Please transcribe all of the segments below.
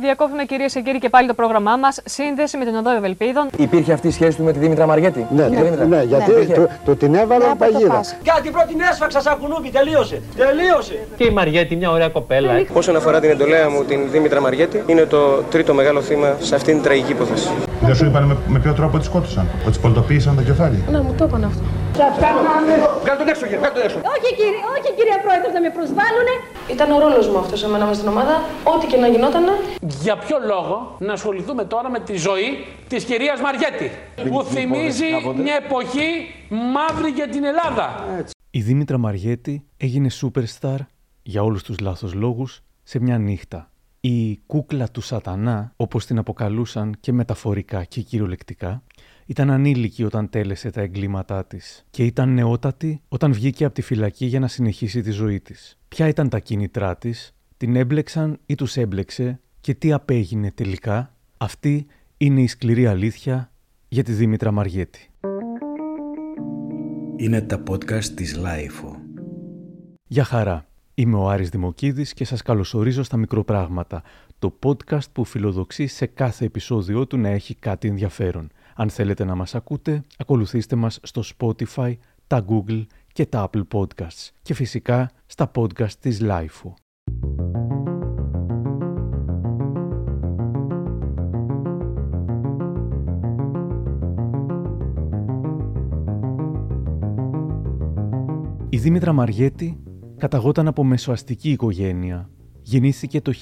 Διακόπτουμε κυρίες και κύριοι και πάλι το πρόγραμμά μας. Σύνδεση με την Οδό Ευελπίδων. Υπήρχε αυτή η σχέση του με τη Δήμητρα Μαργέτη; Ναι, ναι, Δήμητρα; ναι, γιατί Υπήρχε. το, το την έβαλαν παγίδας. Κάτι πρώτη έσφαξα σαν κουνούπι, τελείωσε. Τελείωσε. Και η Μαριέτη, μια ωραία κοπέλα. ε. Όσον αφορά την εντολέα μου, την Δήμητρα Μαριέτη, είναι το τρίτο μεγάλο θύμα σε αυτήν την τραγική υπόθεση. Δεν σου είπαν με, με ποιο τρόπο τη σκότωσαν. Ότι τη πολιτοποίησαν το κεφάλι. Να μου το είπαν αυτό. Βγάλ' τον έξω, κύριε, βγάλ' τον έξω. Όχι, κύριε, όχι, κυρία Πρόεδρε, να με προσβάλλουνε. Ήταν ο ρόλος μου αυτός σε μένα μες στην ομάδα. Ό,τι και να γινόταν. Για ποιο λόγο να ασχοληθούμε τώρα με τη ζωή της κυρίας Μαριέτη, που θυμίζει μια εποχή μαύρη για την Ελλάδα. Η Δήμητρα Μαριέτη έγινε superstar για όλους τους λάθος λόγους σε μια νύχτα. Η κούκλα του σατανά, όπως την αποκαλούσαν και μεταφορικά και κυριολεκτικά, ήταν ανήλικη όταν τέλεσε τα εγκλήματά της και ήταν νεότατη όταν βγήκε από τη φυλακή για να συνεχίσει τη ζωή της. Ποια ήταν τα κίνητρά της, την έμπλεξαν ή τους έμπλεξε και τι απέγινε τελικά, αυτή είναι η σκληρή αλήθεια για τη Δήμητρα Μαργέτη. Είναι τα podcast της LiFO. Γεια χαρά. Είμαι ο Άρης Δημοκίδης και σας καλωσορίζω στα Μικροπράγματα, το podcast που φιλοδοξεί σε κάθε επεισόδιό του να έχει κάτι ενδιαφέρον. Αν θέλετε να μας ακούτε, ακολουθήστε μας στο Spotify, τα Google και τα Apple Podcasts και φυσικά στα podcast της LiFO. Η Δήμητρα Μαριέτη καταγόταν από μεσοαστική οικογένεια. Γεννήθηκε το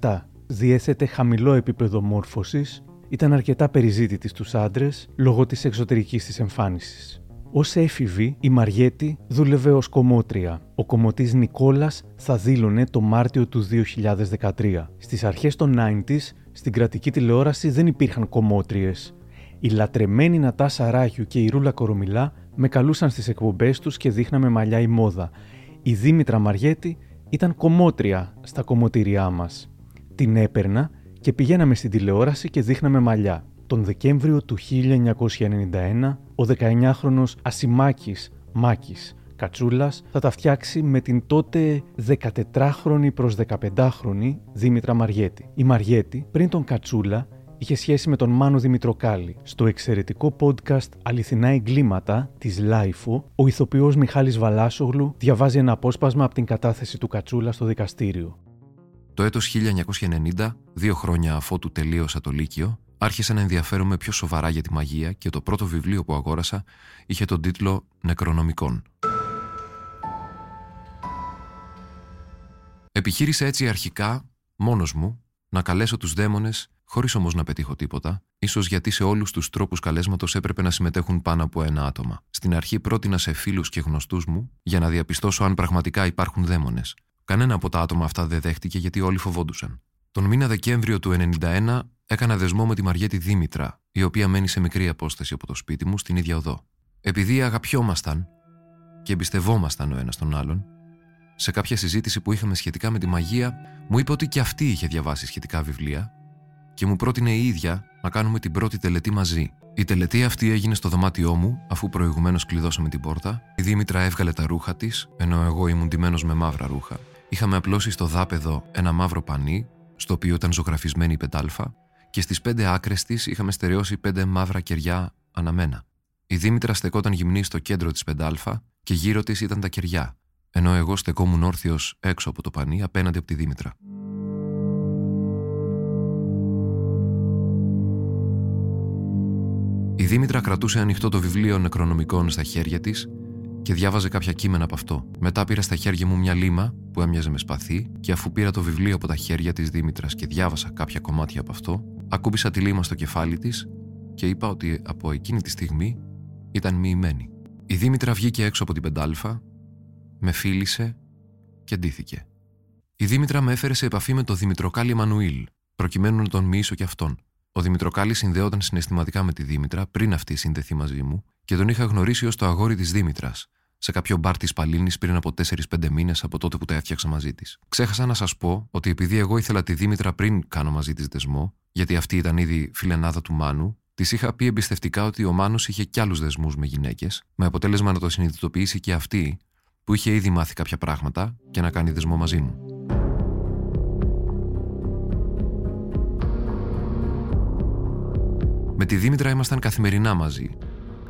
1977. Διέθετε χαμηλό επίπεδο μόρφωσης, ήταν αρκετά περιζήτητης στους άντρες λόγω της εξωτερικής της εμφάνισης. Ως έφηβη, η Μαριέτη δούλευε ως κομμότρια. Ο κομμωτής Νικόλας θα δήλωνε το Μάρτιο του 2013. Στις αρχές των 90s, στην κρατική τηλεόραση δεν υπήρχαν κομμότριες. Η λατρεμένη Νατάσα Ράγιου και η Ρούλα Κορομιλά με καλούσαν στις εκπομπές τους και δείχναμε μαλλιά η μόδα. Η Δήμητρα Μαριέτη ήταν κομμότρια στα κομμωτήριά μας. Την έπαιρνα και πηγαίναμε στην τηλεόραση και δείχναμε μαλλιά. Τον Δεκέμβριο του 1991, ο 19χρονος Ασημάκης Μάκης Κατσούλας θα τα φτιάξει με την τότε 14χρονη προς 15χρονη Δήμητρα Μαριέτη. Η Μαριέτη, πριν τον Κατσούλα, είχε σχέση με τον Μάνο Δημητροκάλη. Στο εξαιρετικό podcast Αληθινά Εγκλήματα της Λάιφου, ο ηθοποιός Μιχάλης Βαλάσογλου διαβάζει ένα απόσπασμα από την κατάθεση του Κατσούλα στο δικαστήριο. Το έτος 1990, δύο χρόνια αφότου τελείωσα το Λύκειο, άρχισα να ενδιαφέρομαι πιο σοβαρά για τη μαγεία και το πρώτο βιβλίο που αγόρασα είχε τον τίτλο «Νεκρονομικών». Επιχείρησα έτσι αρχικά, μόνος μου, να καλέσω τους δαίμονες χωρίς όμως να πετύχω τίποτα, ίσως γιατί σε όλους τους τρόπους καλέσματος έπρεπε να συμμετέχουν πάνω από ένα άτομα. Στην αρχή πρότεινα σε φίλους και γνωστούς μου για να διαπιστώσω αν πραγματικά υπάρχουν δαίμονες. Κανένα από τα άτομα αυτά δεν δέχτηκε γιατί όλοι φοβόντουσαν. Τον μήνα Δεκέμβριο του 1991 έκανα δεσμό με τη Μαριέτη Δήμητρα, η οποία μένει σε μικρή απόσταση από το σπίτι μου στην ίδια οδό. Επειδή αγαπιόμασταν και εμπιστευόμασταν ο ένας τον άλλον, σε κάποια συζήτηση που είχαμε σχετικά με τη μαγεία, μου είπε ότι και αυτή είχε διαβάσει σχετικά βιβλία και μου πρότεινε η ίδια να κάνουμε την πρώτη τελετή μαζί. Η τελετή αυτή έγινε στο δωμάτιό μου, αφού προηγουμένως κλειδώσαμε την πόρτα. Η Δήμητρα έβγαλε τα ρούχα της, ενώ εγώ ήμουν ντυμένος με μαύρα ρούχα. Είχαμε απλώσει στο δάπεδο ένα μαύρο πανί, στο οποίο ήταν ζωγραφισμένη η πεντάλφα, και στις πέντε άκρες της είχαμε στερεώσει πέντε μαύρα κεριά αναμένα. Η Δήμητρα στεκόταν γυμνή στο κέντρο της πεντάλφα και γύρω της ήταν τα κεριά, ενώ εγώ στεκόμουν όρθιος έξω από το πανί απέναντι από τη Δήμητρα. Η Δήμητρα κρατούσε ανοιχτό το βιβλίο νεκρονομικών στα χέρια της και διάβαζε κάποια κείμενα από αυτό. Μετά πήρα στα χέρια μου μια λίμα που έμοιαζε με σπαθί και αφού πήρα το βιβλίο από τα χέρια της Δήμητρας και διάβασα κάποια κομμάτια από αυτό, ακούμπησα τη λίμα στο κεφάλι της και είπα ότι από εκείνη τη στιγμή ήταν μοιημένη. Η Δήμητρα βγήκε έξω από την πεντάλφα, με φίλησε και ντύθηκε. Η Δήμητρα με έφερε σε επαφή με τον Δημητροκάλη Εμμανουήλ, προκειμένου να τον μοιήσω κι αυτόν. Ο Δημητροκάλης συνδεόταν συναισθηματικά με τη Δήμητρα πριν αυτή συνδεθεί μαζί μου και τον είχα γνωρίσει ως το αγόρι της Δήμητρας, σε κάποιο μπαρ της Παλίνης πριν από 4-5 μήνες από τότε που τα έφτιαξα μαζί της. Ξέχασα να σας πω ότι επειδή εγώ ήθελα τη Δήμητρα πριν κάνω μαζί της δεσμό, γιατί αυτή ήταν ήδη φιλενάδα του Μάνου, της είχα πει εμπιστευτικά ότι ο Μάνος είχε κι άλλους δεσμούς με γυναίκες, με αποτέλεσμα να το συνειδητοποιήσει και αυτή, που είχε ήδη μάθει κάποια πράγματα και να κάνει δεσμό μαζί μου. Με τη Δήμητρα ήμασταν καθημερινά μαζί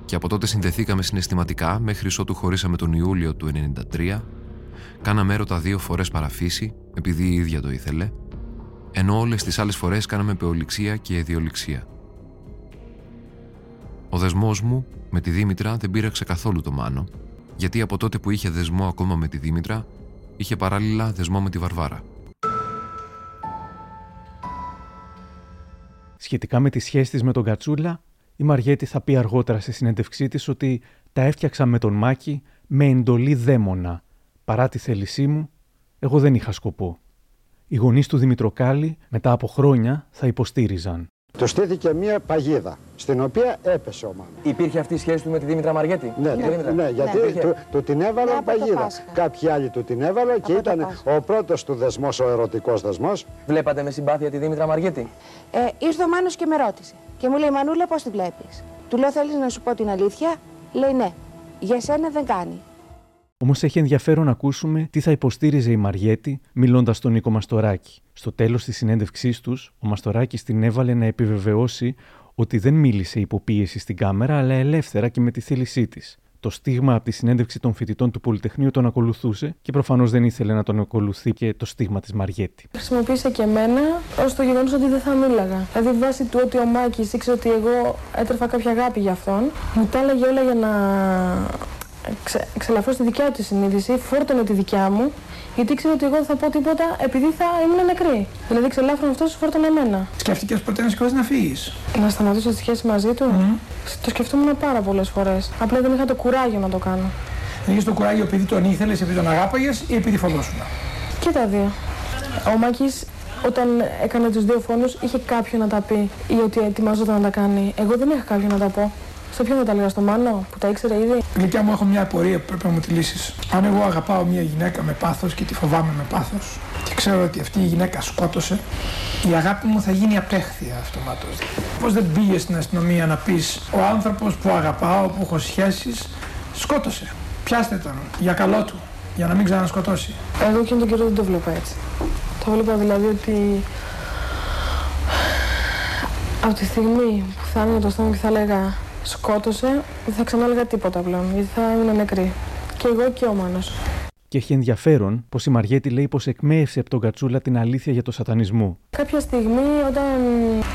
και από τότε συνδεθήκαμε συναισθηματικά μέχρι ότου χωρίσαμε τον Ιούλιο του 1993, κάναμε έρωτα δύο φορές παραφύση επειδή η ίδια το ήθελε, ενώ όλες τις άλλες φορές κάναμε πεοληξία και ιδιοληξία. Ο δεσμός μου με τη Δήμητρα δεν πήραξε καθόλου το Μάνο, γιατί από τότε που είχε δεσμό ακόμα με τη Δήμητρα, είχε παράλληλα δεσμό με τη Βαρβάρα. Σχετικά με τη σχέση της με τον Κατσούλα, η Μαριέτη θα πει αργότερα στη συνέντευξή της ότι τα έφτιαξα με τον Μάκη με εντολή δαίμονα. Παρά τη θέλησή μου, εγώ δεν είχα σκοπό. Οι γονείς του Δημητροκάλη μετά από χρόνια θα υποστήριζαν. Του στήθηκε μία παγίδα, στην οποία έπεσε ο Μάνο. Υπήρχε αυτή η σχέση του με τη Δήμητρα Μαριέτη. Ναι, ναι, ναι, γιατί Ναι. του, του την έβαλαν από το παγίδα. Πάσχα. Κάποιοι άλλοι του την έβαλαν και Από το ήταν Πάσχα. ο πρώτος του δεσμός, ο ερωτικός δεσμός. Βλέπατε με συμπάθεια τη Δήμητρα Μαριέτη. Ε, ήρθε ο Μάνος και με ρώτησε. Και μου λέει, Μανούλα, πώς τη βλέπεις; Του λέω, θέλεις να σου πω την αλήθεια; Λέει, ναι. Για σένα δεν κάνει. Όμως έχει ενδιαφέρον να ακούσουμε τι θα υποστήριζε η Μαριέτη μιλώντας στον Νίκο Μαστοράκη. Στο τέλος της συνέντευξής τους, ο Μαστοράκης την έβαλε να επιβεβαιώσει ότι δεν μίλησε υποπίεση στην κάμερα, αλλά ελεύθερα και με τη θέλησή της. Το στίγμα από τη συνέντευξη των φοιτητών του Πολυτεχνείου τον ακολουθούσε και προφανώς δεν ήθελε να τον ακολουθεί και το στίγμα της Μαριέτη. Χρησιμοποίησε και εμένα ως το γεγονός ότι δεν θα μίλαγα. Δηλαδή, βάσει του ότι ο Μάκης ήξερε ότι εγώ έτρεφα κάποια αγάπη για αυτόν, μου τα έλεγε όλα για να ξε, ξελαφρώσω τη δικιά του τη συνείδηση, φόρτωνε τη δικιά μου, γιατί ήξερε ότι εγώ δεν θα πω τίποτα επειδή θα ήμουν νεκρή. Δηλαδή, ξελάφρωνε αυτός, φόρτωνε εμένα. Σκέφτηκες ποτέ να σηκώσει να φύγεις; Να σταματήσω τη σχέση μαζί του; Το σκεφτόμουν πάρα πολλές φορές. Απλά δεν είχα το κουράγιο να το κάνω. Δεν είχες το κουράγιο επειδή τον ήθελες, επειδή τον αγάπαγες ή επειδή φοβόσουν. Και τα δύο. Ο Μάκης όταν έκανε τους δύο φόνους είχε κάποιον να τα πει ή ότι ετοιμαζόταν να τα κάνει. Εγώ δεν είχα κάποιον να τα πω. Σε ποιον θα τα λέγα, στο Μάνο που τα ήξερε ήδη; Γλυκιά μου, έχω μια απορία που πρέπει να μου τη λύσεις. Αν εγώ αγαπάω μια γυναίκα με πάθος και τη φοβάμαι με πάθος και ξέρω ότι αυτή η γυναίκα σκότωσε, η αγάπη μου θα γίνει απέχθεια αυτομάτως. Πώς δεν πήγε στην αστυνομία να πεις Ο άνθρωπος που αγαπάω, που έχω σχέσεις, σκότωσε. Πιάστε τον για καλό του, για να μην ξανασκοτώσει. Εγώ και τον καιρό δεν το βλέπα έτσι. Το βλέπα δηλαδή ότι από τη στιγμή που θα άνοιγα το στόμα και θα έλεγα σκότωσε, δεν θα ξανά έλεγα τίποτα πλέον, γιατί θα ήμουν νεκρή. Και εγώ και ο Μάνος. Και έχει ενδιαφέρον πως η Μαριέτη λέει πως εκμέευσε από τον Κατσούλα την αλήθεια για το σατανισμό. Κάποια στιγμή όταν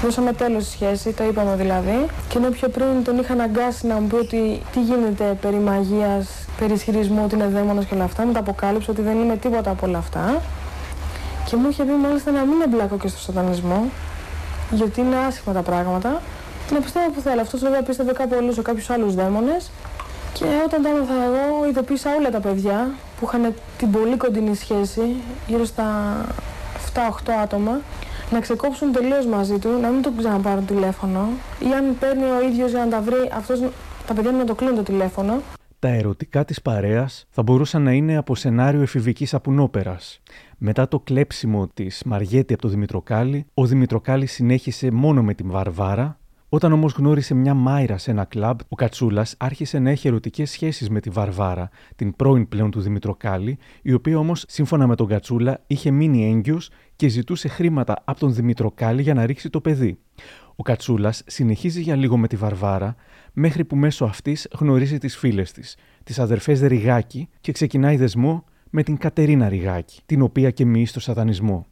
δώσαμε τέλος στη σχέση, το είπαμε δηλαδή, και ενώ πιο πριν τον είχα αναγκάσει να μου πει ότι τι γίνεται περί μαγείας, περί ισχυρισμού, ότι είναι δαίμονας και όλα αυτά, μου τα αποκάλυψε ότι δεν είμαι τίποτα από όλα αυτά. Και μου είχε πει μάλιστα να μην εμπλάκω και στο σατανισμό, γιατί είναι άσχημα τα πράγματα. Να πιστεύω που θέλω. Αυτός βέβαια πίστευε κάπου αλλού σε κάποιους άλλους δαίμονες. Και όταν τα έμαθα εγώ, ειδοποίησα όλα τα παιδιά που είχαν την πολύ κοντινή σχέση, γύρω στα 7-8 άτομα, να ξεκόψουν τελείως μαζί του, να μην τον ξαναπάρουν τηλέφωνο, ή αν παίρνει ο ίδιος για να τα βρει, αυτός, τα παιδιά να το κλείνουν το τηλέφωνο. Τα ερωτικά της παρέας θα μπορούσαν να είναι από σενάριο εφηβικής απουνόπερας. Μετά το κλέψιμο της Μαριέτη από το Δημητροκάλη, ο Δημητροκάλης συνέχισε μόνο με την Βαρβάρα. Όταν όμως γνώρισε μια Μάιρα σε ένα κλαμπ, ο Κατσούλας άρχισε να έχει ερωτικές σχέσεις με τη Βαρβάρα, την πρώην πλέον του Δημητροκάλη, η οποία όμως, σύμφωνα με τον Κατσούλα, είχε μείνει έγκυος και ζητούσε χρήματα από τον Δημητροκάλη για να ρίξει το παιδί. Ο Κατσούλας συνεχίζει για λίγο με τη Βαρβάρα, μέχρι που μέσω αυτής γνωρίζει τις φίλες της, τις αδερφές Ριγάκη, και ξεκινάει δεσμό με την Κατερίνα Ριγάκη, την οποία και μοιεί στο σατανισμό.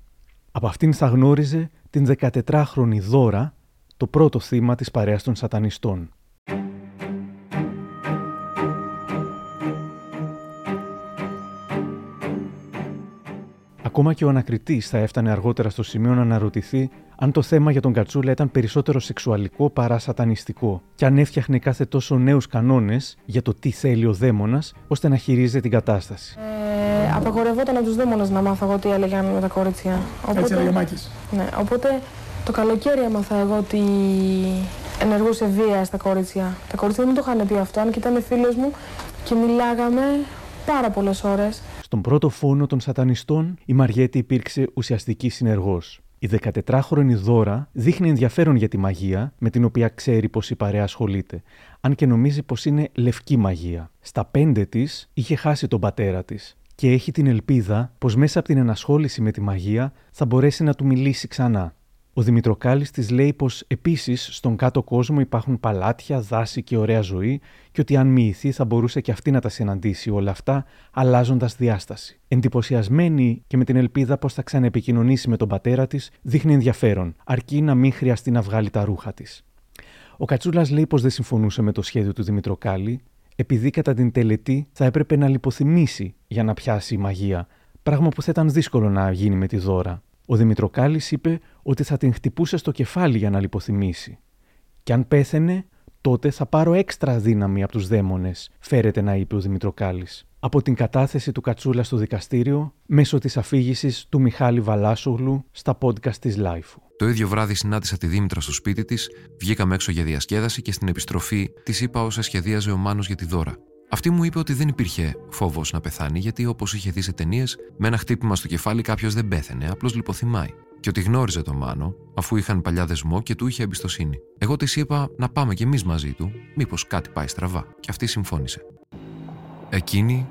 Από αυτήν θα γνώριζε την 14χρονη Δώρα, το πρώτο θύμα της παρέας των σατανιστών. Ακόμα και ο ανακριτής θα έφτανε αργότερα στο σημείο να αναρωτηθεί αν το θέμα για τον Κατσούλα ήταν περισσότερο σεξουαλικό παρά σατανιστικό, και αν έφτιαχνε κάθε τόσο νέους κανόνες για το τι θέλει ο δαίμονας ώστε να χειρίζεται την κατάσταση. Ε, απαγορευόταν από τους δαίμονες να μάθω εγώ τι έλεγαν με τα κορίτσια. Έτσι έλεγε ο Μάκης. Ναι, οπότε το καλοκαίρι έμαθα εγώ ότι ενεργούσε βία στα κορίτσια. Τα κορίτσια δεν μου το είχαν πει αυτό, αν και ήταν φίλος μου και μιλάγαμε πάρα πολλές ώρες. Στον πρώτο φόνο των σατανιστών, η Μαριέτη υπήρξε ουσιαστική συνεργός. Η 14χρονη Δώρα δείχνει ενδιαφέρον για τη μαγεία, με την οποία ξέρει πως η παρέα ασχολείται, αν και νομίζει πως είναι λευκή μαγεία. Στα πέντε της είχε χάσει τον πατέρα της και έχει την ελπίδα πως μέσα από την ενασχόληση με τη μαγεία θα μπορέσει να του μιλήσει ξανά. Ο Δημητροκάλης της λέει πως επίσης στον κάτω κόσμο υπάρχουν παλάτια, δάση και ωραία ζωή και ότι αν μοιηθεί θα μπορούσε και αυτή να τα συναντήσει όλα αυτά αλλάζοντας διάσταση. Εντυπωσιασμένη και με την ελπίδα πως θα ξαναεπικοινωνήσει με τον πατέρα της, δείχνει ενδιαφέρον, αρκεί να μην χρειαστεί να βγάλει τα ρούχα της. Ο Κατσούλας λέει πως δεν συμφωνούσε με το σχέδιο του Δημητροκάλη, επειδή κατά την τελετή θα έπρεπε να λιποθυμήσει για να πιάσει η μαγεία, πράγμα που θα ήταν δύσκολο να γίνει με τη δώρα. Ο Δημητροκάλης είπε ότι θα την χτυπούσε στο κεφάλι για να λιποθυμήσει. Και αν πέθαινε, τότε θα πάρω έξτρα δύναμη από τους δαίμονες, φέρεται να είπε ο Δημητροκάλης. Από την κατάθεση του Κατσούλα στο δικαστήριο, μέσω της αφήγησης του Μιχάλη Βαλάσογλου στα podcast της Λάιφου. Το ίδιο βράδυ συνάντησα τη Δήμητρα στο σπίτι της, βγήκαμε έξω για διασκέδαση και στην επιστροφή της είπα όσα σχεδίαζε ο Μάνος για τη δώρα. Αυτή μου είπε ότι δεν υπήρχε φόβος να πεθάνει, γιατί όπως είχε δει σε ταινίες, με ένα χτύπημα στο κεφάλι κάποιος δεν πέθαινε, απλώς λιποθυμάει. Και ότι γνώριζε τον Μάνο, αφού είχαν παλιά δεσμό και του είχε εμπιστοσύνη. Εγώ της είπα να πάμε κι εμείς μαζί του, μήπως κάτι πάει στραβά. Και αυτή συμφώνησε. Εκείνη,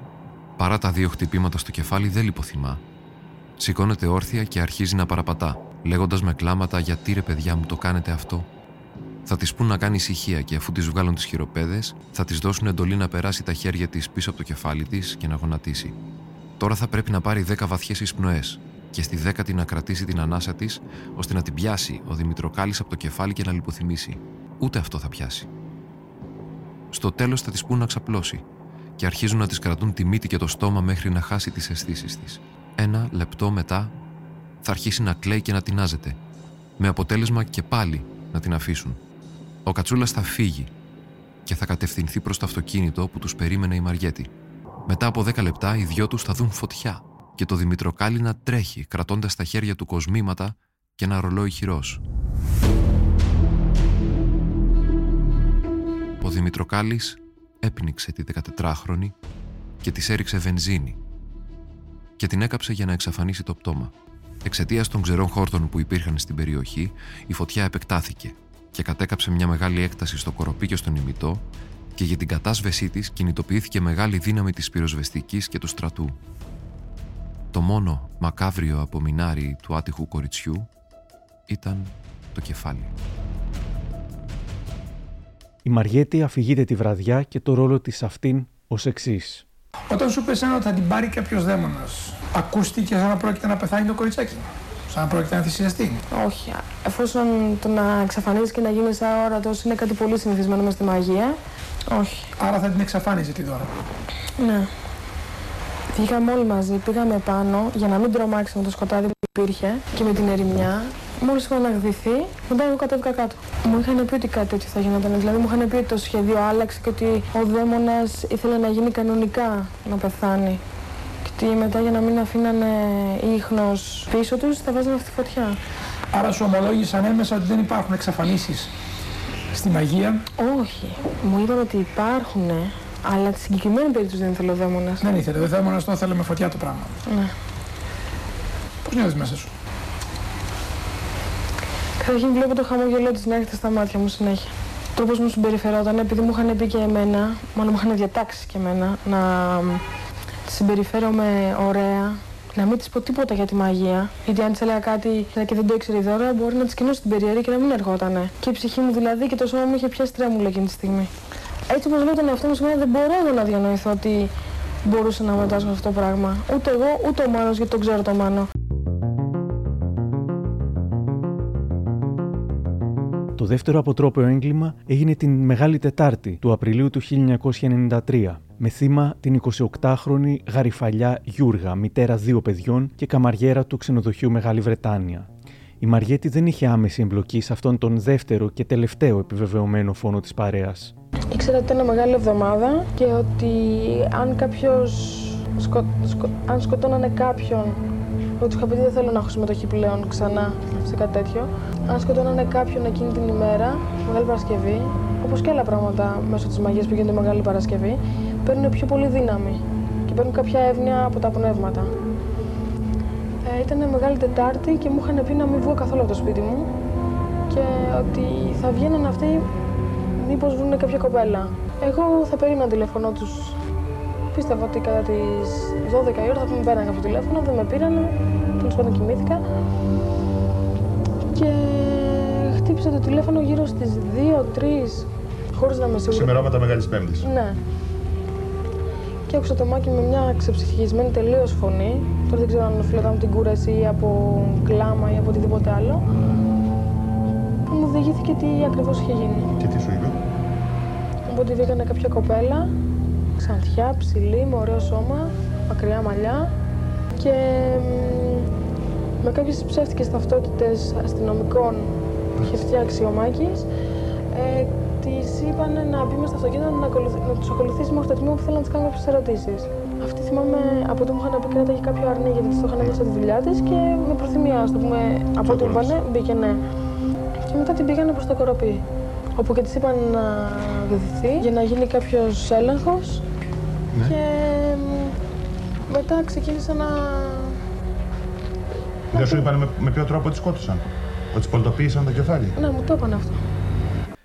παρά τα δύο χτυπήματα στο κεφάλι, δεν λιποθυμά. Σηκώνεται όρθια και αρχίζει να παραπατά, λέγοντας με κλάματα γιατί ρε παιδιά μου το κάνετε αυτό. Θα της πούν να κάνει ησυχία και αφού της βγάλουν τις χειροπέδες, θα της δώσουν εντολή να περάσει τα χέρια της πίσω από το κεφάλι της και να γονατίσει. Τώρα θα πρέπει να πάρει δέκα βαθιές εισπνοές και στη δέκατη να κρατήσει την ανάσα της ώστε να την πιάσει ο Δημητροκάλης από το κεφάλι και να λιποθυμήσει. Ούτε αυτό θα πιάσει. Στο τέλος θα της πούν να ξαπλώσει και αρχίζουν να της κρατούν τη μύτη και το στόμα μέχρι να χάσει τις αισθήσεις της. Ένα λεπτό μετά θα αρχίσει να κλαίει και να τεινάζεται, με αποτέλεσμα και πάλι να την αφήσουν. Ο Κατσούλας θα φύγει και θα κατευθυνθεί προς το αυτοκίνητο που τους περίμενε η Μαριέτη. Μετά από 10 λεπτά, οι δυο τους θα δουν φωτιά και το Δημητροκάλι να τρέχει, κρατώντας στα χέρια του κοσμήματα και ένα ρολόι χειρός. Ο Δημητροκάλης έπνιξε τη 14χρονη και της έριξε βενζίνη και την έκαψε για να εξαφανίσει το πτώμα. Εξαιτίας των ξερών χόρτων που υπήρχαν στην περιοχή, η φωτιά επεκτάθηκε και κατέκαψε μια μεγάλη έκταση στο κοροπή και στον ημιτό και για την κατάσβεσή της κινητοποιήθηκε μεγάλη δύναμη της πυροσβεστικής και του στρατού. Το μόνο μακάβριο απομεινάρι του άτυχου κοριτσιού ήταν το κεφάλι. Η Μαριέτη αφηγείται τη βραδιά και το ρόλο της αυτήν ως εξής. Όταν σου πει ότι θα την πάρει κάποιο δαίμονα, ακούστηκε σαν να πρόκειται να πεθάνει το κοριτσάκι. Σαν να πρόκειται να θυσιαστεί. Όχι. Εφόσον το να εξαφανίζεις και να γίνεις αόρατος είναι κάτι πολύ συνηθισμένο μες στη μαγεία. Όχι. Άρα θα την εξαφάνιζε τη δώρα. Ναι. Βγήκαμε όλοι μαζί, πήγαμε πάνω για να μην τρομάξουμε το σκοτάδι που υπήρχε και με την ερημιά. Μόλις είχα αναγδυθεί, μετά εγώ κατέβηκα κάτω. Μου είχαν πει ότι κάτι τέτοιο θα γινόταν. Δηλαδή μου είχαν πει ότι το σχέδιο άλλαξε και ότι ο δαίμονας ήθελε να γίνει κανονικά να πεθάνει. Και ότι μετά για να μην αφήνανε ίχνος πίσω τους θα βάζανε αυτή τη φωτιά. Άρα σου ομολόγησαν έμεσα ότι δεν υπάρχουν εξαφανίσεις στη μαγεία. Όχι. Μου είπαν ότι υπάρχουν, αλλά στη συγκεκριμένη περίπτωση δεν ήθελε ο δαίμονας. Δεν ήθελε. Ο δαίμονας το ήθελε με φωτιά το πράγμα. Ναι. Πώς νιώθεις μέσα σου; Καταρχήν βλέπω το χαμόγελό της να έρχεται στα μάτια μου συνέχεια. Ο τρόπος μου συμπεριφερόταν, επειδή μου είχαν πει και εμένα, μάλλον μου είχαν διατάξει και εμένα, να τη συμπεριφέρομαι ωραία, να μην της πω τίποτα για τη μαγεία. Γιατί αν της έλεγα κάτι και δεν το ήξερε η δώρα, μπορεί να της κοινώσει την περιέργεια και να μην ερχότανε. Και η ψυχή μου δηλαδή και το σώμα μου είχε πιάσει τρέμουλα εκείνη τη στιγμή. Έτσι όπως λέω τον εαυτό μου σήμερα, δεν μπορώ εγώ να διανοηθώ ότι μπορούσε να μετάσχω αυτό το πράγμα. Ούτε εγώ, ούτε ο Μάνος, γιατί τον ξέρω το Μάνο. Το δεύτερο αποτρόπαιο έγκλημα έγινε την Μεγάλη Τετάρτη του Απριλίου του 1993 με θύμα την 28χρονη Γαριφαλιά Γιούργα, μητέρα δύο παιδιών και καμαριέρα του ξενοδοχείου Μεγάλη Βρετάνια. Η Μαριέτη δεν είχε άμεση εμπλοκή σε αυτόν τον δεύτερο και τελευταίο επιβεβαιωμένο φόνο της παρέας. Ήξερα ότι ήταν μεγάλη εβδομάδα και ότι αν κάποιος σκο... σκο... αν σκοτώνανε κάποιον ότι είχα πει ότι δεν θέλω να έχω συμμετοχή πλέον ξανά σε κάτι τέτοιο. Αν σκοτώνανε κάποιον εκείνη την ημέρα, Μεγάλη Παρασκευή, όπως και άλλα πράγματα μέσω της μαγείας που γίνεται Μεγάλη Παρασκευή, παίρνουν πιο πολύ δύναμη και παίρνουν κάποια εύνοια από τα πνεύματα. Ε, ήταν Μεγάλη Τετάρτη και μου είχαν πει να μην βγω καθόλου από το σπίτι μου και ότι θα βγαίνουν αυτοί μήπως βρουν κάποια κοπέλα. Εγώ θα περίμενα τηλεφωνό τους Πίστευα ότι κατά τις 12 η ώρα θα με πέρανε κάποιο τηλέφωνο, δεν με πήρανε. Τέλος πάντων κοιμήθηκα. Και χτύπησε το τηλέφωνο γύρω στις 2-3, χωρίς να με σίγουρη. Ξημερώματα Μεγάλης Πέμπτης. Ναι. Και άκουσα το μάκι με μια ξεψυχισμένη τελείως φωνή. Τώρα δεν ξέρω αν οφείλονταν από την κούραση ή από κλάμα ή από οτιδήποτε άλλο. Που μου διηγήθηκε τι ακριβώς είχε γίνει. Και τι σου είπε; Οπότε βγήκανε κάποια κοπέλα, ξανθιά, ψηλή, με ωραίο σώμα, μακριά μαλλιά και μ, με κάποιες ψεύτικες ταυτότητες αστυνομικών που είχε φτιάξει ο Μάκης ε, της είπαν να μπει μες στο αυτοκίνητο να, ακολουθ- να τους ακολουθήσει μέχρι το τμήμα που θέλουν να της κάνουν κάποιες ερωτήσεις. Αυτή θυμάμαι από το που είχαν πει κράταγε κάποιο αρνί γιατί της το είχαν δώσει τη δουλειά της και με προθυμία, ας το πούμε, από ό,τι μου είπανε, μπήκε ναι. Και μετά την πήγανε προς το κοροπή όπου και της είπαν να δεδοθεί για να γίνει κάποιος έλεγχος Ναι. και μ, μετά ξεκίνησα να... Δεν σου είπαν με, με ποιο τρόπο τη σκότωσαν; Ότι τη πολιτοποίησαν το κεφάλι. Ναι, μου το είπαν αυτό.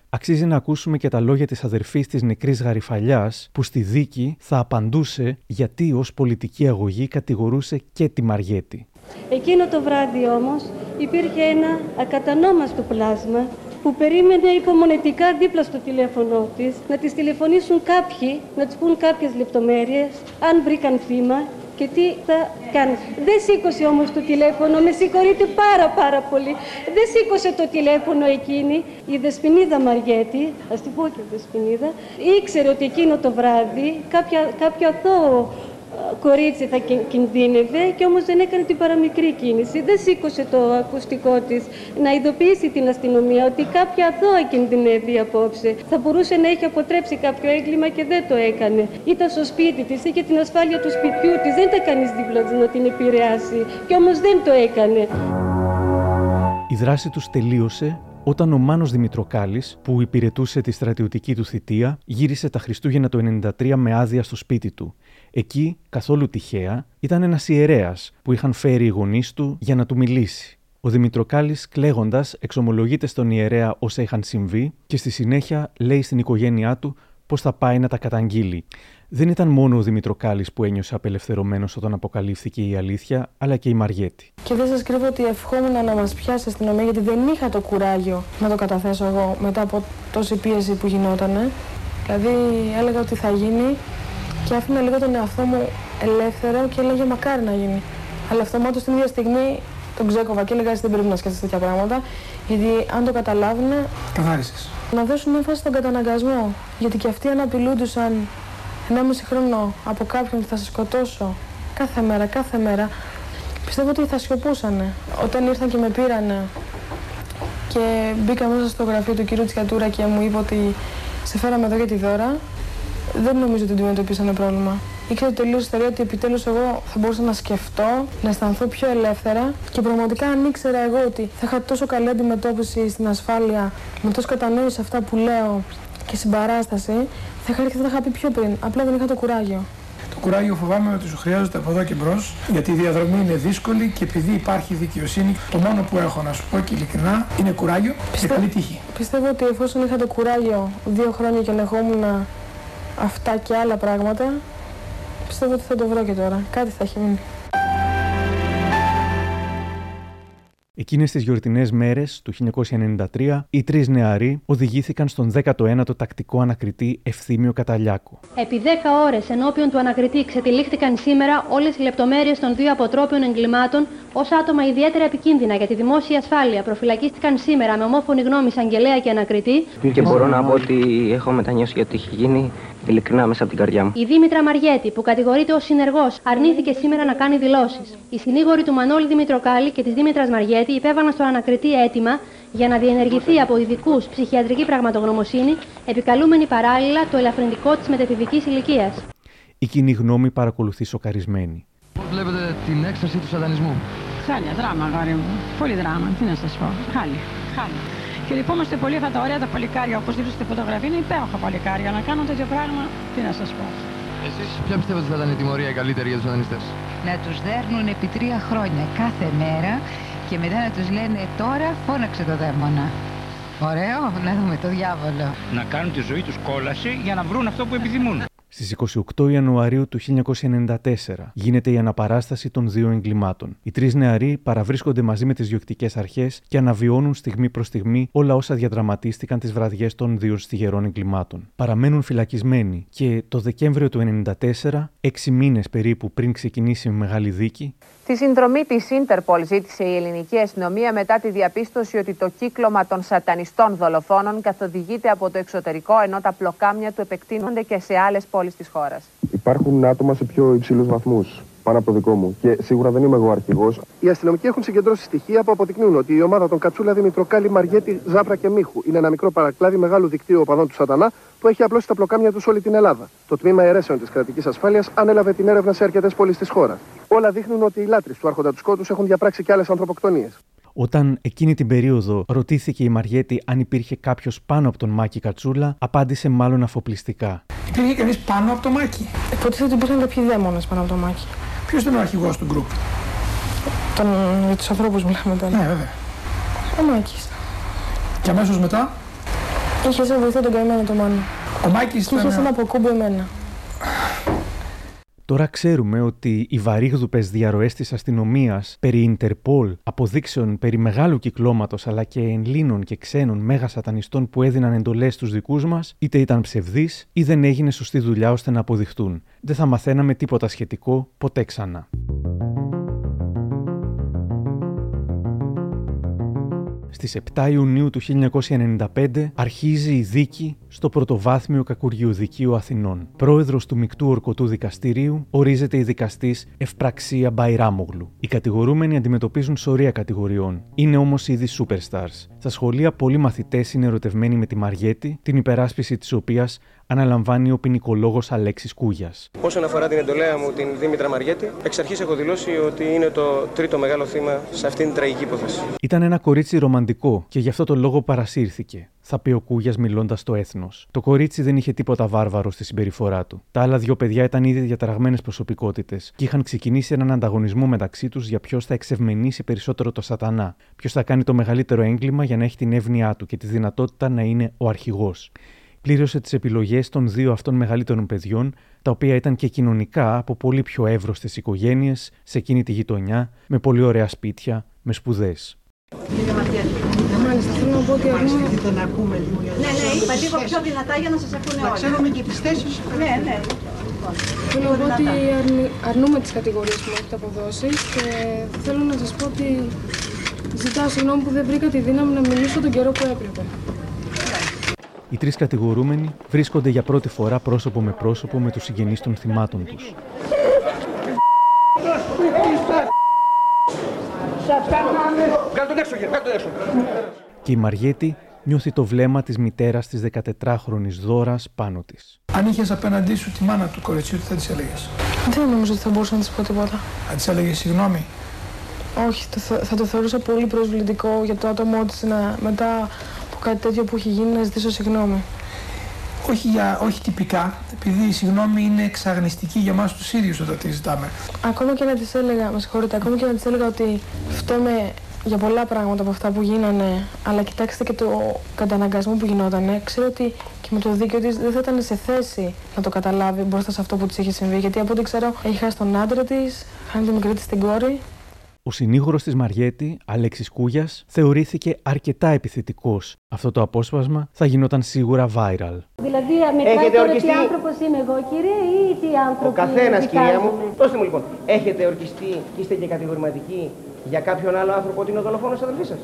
Αξίζει να ακούσουμε και τα λόγια της αδερφής της νεκρής Γαριφαλιάς που στη δίκη θα απαντούσε γιατί ως πολιτική αγωγή κατηγορούσε και τη Μαριέτη. Εκείνο το βράδυ όμως υπήρχε ένα ακατανόμαστο πλάσμα που περίμενε υπομονετικά δίπλα στο τηλέφωνο της να της τηλεφωνήσουν κάποιοι, να της πούν κάποιες λεπτομέρειες, αν βρήκαν θύμα και τι θα κάνει. Δεν σήκωσε όμως το τηλέφωνο, με συγχωρείτε πάρα πάρα πολύ. Δεν σήκωσε το τηλέφωνο εκείνη. Η Δεσποινίδα Μαριέτη, ας την πω και Δεσποινίδα, ήξερε ότι εκείνο το βράδυ κάποια, κάποιο αθώο ε, κορίτσι θα κιν- κινδύνευε και όμως δεν έκανε την παραμικρή κίνηση. Δεν σήκωσε το ακουστικό της να ειδοποιήσει την αστυνομία ότι κάποια αθώα κινδυνεύει απόψε. Θα μπορούσε να έχει αποτρέψει κάποιο έγκλημα και δεν το έκανε. Ήταν στο σπίτι της, είχε την ασφάλεια του σπιτιού της, δεν ήταν κανείς δίπλα της να την επηρεάσει και όμως δεν το έκανε. Η δράση τους τελείωσε όταν ο Μάνος Δημητροκάλης, που υπηρετούσε τη στρατιωτική του θητεία, γύρισε τα Χριστούγεννα το 1993 με άδεια στο σπίτι του. Εκεί, καθόλου τυχαία, ήταν ένας ιερέας που είχαν φέρει οι γονείς του για να του μιλήσει. Ο Δημητροκάλης, κλαίγοντας, εξομολογείται στον ιερέα όσα είχαν συμβεί και στη συνέχεια λέει στην οικογένειά του πώς θα πάει να τα καταγγείλει. Δεν ήταν μόνο ο Δημητροκάλης που ένιωσε απελευθερωμένος όταν αποκαλύφθηκε η αλήθεια, αλλά και η Μαριέτη. Και δεν σας κρύβω ότι ευχόμουν να μας πιάσει η αστυνομία γιατί δεν είχα το κουράγιο να το καταθέσω εγώ μετά από τόση πίεση που γινότανε. Δηλαδή έλεγα ότι θα γίνει και άφηνα λίγο τον εαυτό μου ελεύθερο και έλεγε μακάρι να γίνει. Αλλά αυτομάτως την ίδια στιγμή τον ξέκοβα και έλεγα εσύ δεν πρέπει να σκέφτεσαι τέτοια πράγματα γιατί αν το καταλάβουν Καθάρισες. να δώσουν έμφαση στον καταναγκασμό. Γιατί και αυτοί αν απειλούντουσαν 1,5 χρόνο από κάποιον ότι θα σε σκοτώσω κάθε μέρα, κάθε μέρα, πιστεύω ότι θα σιωπούσανε. Όταν ήρθαν και με πήρανε και μπήκα μέσα στο γραφείο του κύριου Τσιατούρα και μου είπε ότι σε φέραμε εδώ για τη δώρα, δεν νομίζω ότι αντιμετωπίσανε πρόβλημα. Ήξερα τελείω ιστορία ότι επιτέλους εγώ θα μπορούσα να σκεφτώ, να αισθανθώ πιο ελεύθερα και πραγματικά αν ήξερα εγώ ότι θα είχα τόσο καλή αντιμετώπιση στην ασφάλεια, με τόσο κατανόηση σε αυτά που λέω και συμπαράσταση, θα είχα έρθει θα είχα πει πιο πριν. Απλά δεν είχα το κουράγιο. Το κουράγιο φοβάμαι ότι σου χρειάζεται από εδώ και μπρος, γιατί η διαδρομή είναι δύσκολη και επειδή υπάρχει δικαιοσύνη, το μόνο που έχω να σου πω και ειλικρινά είναι κουράγιο και καλή τύχη. Πιστεύω ότι εφόσον είχα το κουράγιο δύο χρόνια και ελεγχόμουν αυτά και άλλα πράγματα, πιστεύω ότι θα το βρω και τώρα. Κάτι θα έχει μείνει. Εκείνες τις γιορτινές μέρες του 1993, οι τρεις νεαροί οδηγήθηκαν στον 19ο τακτικό ανακριτή Ευθύμιο Καταλιάκο. Επί 10 ώρες ενώπιον του ανακριτή ξετυλίχθηκαν σήμερα όλες οι λεπτομέρειες των δύο αποτρόπιων εγκλημάτων ως άτομα ιδιαίτερα επικίνδυνα για τη δημόσια ασφάλεια. Προφυλακίστηκαν σήμερα με ομόφωνη γνώμη εισαγγελέα και ανακριτή Και μπορώ να πω ότι έχω μετανιώσει γιατί έχει γίνει ειλικρινά μέσα από την καρδιά μου. η Δήμητρα Μαριέτη, που κατηγορείται ως συνεργός, αρνήθηκε σήμερα να κάνει δηλώσεις. Οι συνήγοροι του Μανώλη Δημητροκάλη και της Δήμητρας Μαριέτη υπέβαλαν στον ανακριτή αίτημα για να διενεργηθεί από ειδικούς ψυχιατρική πραγματογνωμοσύνη, επικαλούμενη παράλληλα το ελαφρυντικό της μετεπηδική ηλικίας. Η κοινή γνώμη παρακολουθεί σοκαρισμένη. Πώς βλέπετε την έκσταση του σατανισμού; Χάλια, δράμα, αγόρι μου. Πολύ δράμα, τι να σας πω. Χάλια, χάλια. Και λυπόμαστε πολύ αυτά τα ωραία τα παλικάρια, όπως δείχνουν στη φωτογραφία. Είναι υπέροχα παλικάρια. Να κάνουν τέτοιο πράγμα, τι να σας πω. Εσείς ποια πιστεύετε ότι θα ήταν η τιμωρία η καλύτερη για τους σατανιστές. να τους δέρνουν επί τρία χρόνια κάθε μέρα και μετά να τους λένε τώρα φώναξε το δαίμονα. Ωραίο, να δούμε το διάβολο. να κάνουν τη ζωή τους κόλαση για να βρουν αυτό που επιθυμούν. Στις 28 Ιανουαρίου του 1994 γίνεται η αναπαράσταση των δύο εγκλημάτων. Οι τρεις νεαροί παραβρίσκονται μαζί με τις διοκτικέ αρχές και αναβιώνουν στιγμή προς στιγμή όλα όσα διαδραματίστηκαν τις βραδιές των δύο στιγερών εγκλημάτων. Παραμένουν φυλακισμένοι και το Δεκέμβριο του 1994, έξι μήνες περίπου πριν ξεκινήσει η μεγάλη δίκη, Τη συνδρομή της Ίντερπολ ζήτησε η ελληνική αστυνομία μετά τη διαπίστωση ότι το κύκλωμα των σατανιστών δολοφόνων καθοδηγείται από το εξωτερικό, ενώ τα πλοκάμια του επεκτείνονται και σε άλλες πόλεις της χώρας. Υπάρχουν άτομα σε πιο υψηλούς βαθμούς πάνω από το δικό μου. Και σίγουρα δεν είμαι εγώ αρχηγός. Οι αστυνομικοί έχουν συγκεντρώσει στοιχεία που αποδεικνύουν ότι η ομάδα των Κατσούλα Δημητροκάλη, Μαριέτη, Ζάπρα και Μίχου είναι ένα μικρό παρακλάδι μεγάλου δικτύου οπαδών του Σατανά που έχει απλώσει τα πλοκάμια τους σε όλη την Ελλάδα. Το τμήμα αιρέσεων της κρατικής ασφάλειας ανέλαβε την έρευνα σε αρκετές πόλεις της χώρας. Όλα δείχνουν ότι οι λάτρε του Άρχοντα τους Σκότου έχουν διαπράξει και άλλες ανθρωποκτονίες. Όταν εκείνη την περίοδο ρωτήθηκε η Μαριέτη αν υπήρχε κάποιος πάνω από τον Μάκη Κατσούλα, απάντησε μάλλον αφοπλιστικά. Υπήρχε κανείς πάνω από το Μάκη; Υποτίθεται ότι υπήρχαν κάποιοι δαίμονες πάνω από το Μάκη. Ποιος ήταν ο αρχηγός του γκρουπ; Τον, για τους ανθρώπους μιλάμε τώρα. Ναι, βέβαια. Ο Μάκη. Και αμέσως μετά; Είχε σαν βοηθό τον καημένο το Μάνο. Ο Μάκης Και είχε σαν αποκούμπο εμένα. Τώρα ξέρουμε ότι οι βαρύγδουπες διαρροές της αστυνομίας περί Ιντερπόλ, αποδείξεων περί μεγάλου κυκλώματος αλλά και Ελλήνων και ξένων μέγα σατανιστών που έδιναν εντολές στους δικούς μας, είτε ήταν ψευδείς ή δεν έγινε σωστή δουλειά ώστε να αποδειχτούν. Δεν θα μαθαίναμε τίποτα σχετικό ποτέ ξανά. Στις 7 Ιουνίου του 1995 αρχίζει η δίκη στο πρωτοβάθμιο Κακουριοδικείο Αθηνών. Πρόεδρος του Μικτού Ορκωτού Δικαστηρίου ορίζεται η δικαστής Ευπραξία Μπαϊράμογλου. Οι κατηγορούμενοι αντιμετωπίζουν σωρία κατηγοριών. Είναι όμως ήδη superstars. Στα σχολεία πολλοί μαθητές είναι ερωτευμένοι με τη Μαριέτη, την υπεράσπιση της οποίας αναλαμβάνει ο ποινικολόγος Αλέξης Κούγιας. Όσον αφορά την εντολέα μου, την Δήμητρα Μαριέτη, εξ αρχής έχω δηλώσει ότι είναι το τρίτο μεγάλο θύμα σε αυτήν την τραγική υπόθεση. Ήταν ένα κορίτσι ρομαντικό και γι' αυτό το λόγο παρασύρθηκε, θα πει ο Κούγιας μιλώντας στο έθνος. Το κορίτσι δεν είχε τίποτα βάρβαρο στη συμπεριφορά του. Τα άλλα δύο παιδιά ήταν ήδη διαταραγμένες προσωπικότητες και είχαν ξεκινήσει έναν ανταγωνισμό μεταξύ τους για ποιος θα εξευμενήσει περισσότερο το σατανά, ποιος θα κάνει το μεγαλύτερο έγκλημα για να έχει την εύνοιά του και τη δυνατότητα να είναι ο αρχηγός πλήρωσε τις επιλογές των δύο αυτών μεγαλύτερων παιδιών, τα οποία ήταν και κοινωνικά από πολύ πιο εύρωστες οικογένειες σε εκείνη τη γειτονιά, με πολύ ωραία σπίτια, με σπουδές. Μάλιστα, θέλω να πω ότι αρνούμε... Θέλετε να ακούμε λίγο για Ναι, ναι, είπα λίγο πιο δυνατά για να σας ακούνε όλοι. Να ξέρουμε και τις θέσεις. Ναι, ναι. Θέλω να πω ότι αρνη- αρνούμε τις κατηγορίες που μου έχετε αποδώσει και θέλω να σας πω ότι ζητάω συγγνώμη που δεν βρήκα τη δύναμη να μιλήσω τον καιρό που έπρεπε. Οι τρεις κατηγορούμενοι βρίσκονται για πρώτη φορά πρόσωπο με πρόσωπο με τους συγγενείς των θυμάτων τους. Κάτω τον έξω, κύριε, κάτω τον έξω. Και η Μαριέτη νιώθει το βλέμμα της μητέρας της 14χρονη Δώρας πάνω της. Αν είχες απέναντί σου τη μάνα του κοριτσιού, τι θα της έλεγες; Δεν νομίζω ότι θα μπορούσα να της πω τίποτα. Θα της έλεγες συγγνώμη; Όχι, το, θε- θα το θεωρούσα πολύ προσβλητικό για το άτομό της να μετά από κάτι τέτοιο που έχει γίνει να ζητήσω συγγνώμη. Όχι, για, όχι τυπικά, επειδή η συγγνώμη είναι εξαγνιστική για εμάς τους ίδιους όταν τη ζητάμε. Ακόμα και να της έλεγα, με συγχωρείτε, ακόμα και να της έλεγα ότι φταίμε για πολλά πράγματα από αυτά που γίνανε, αλλά κοιτάξτε και το καταναγκασμό που γινότανε. Ξέρω ότι και με το δίκαιο της δεν θα ήταν σε θέση να το καταλάβει μπροστά σε αυτό που της είχε συμβεί, γιατί από ό,τι ξέρω έχει χάσει τον άντρα της, χάνει τη μικρή της την κόρη. Ο συνήγορος της Μαριέτη, Αλέξης Κούγιας, θεωρήθηκε αρκετά επιθετικός. Αυτό το απόσπασμα θα γινόταν σίγουρα viral. Δηλαδή, μετράει Έχετε τώρα ορκιστεί- τι άνθρωπος είμαι εγώ, κύριε, ή τι άνθρωπο. Ο καθένας, κυρία μου, δώστε μου λοιπόν, έχετε ορκιστεί και είστε και κατηγορηματικοί για κάποιον άλλο άνθρωπο ότι είναι ο δολοφόνος αδελφής σας;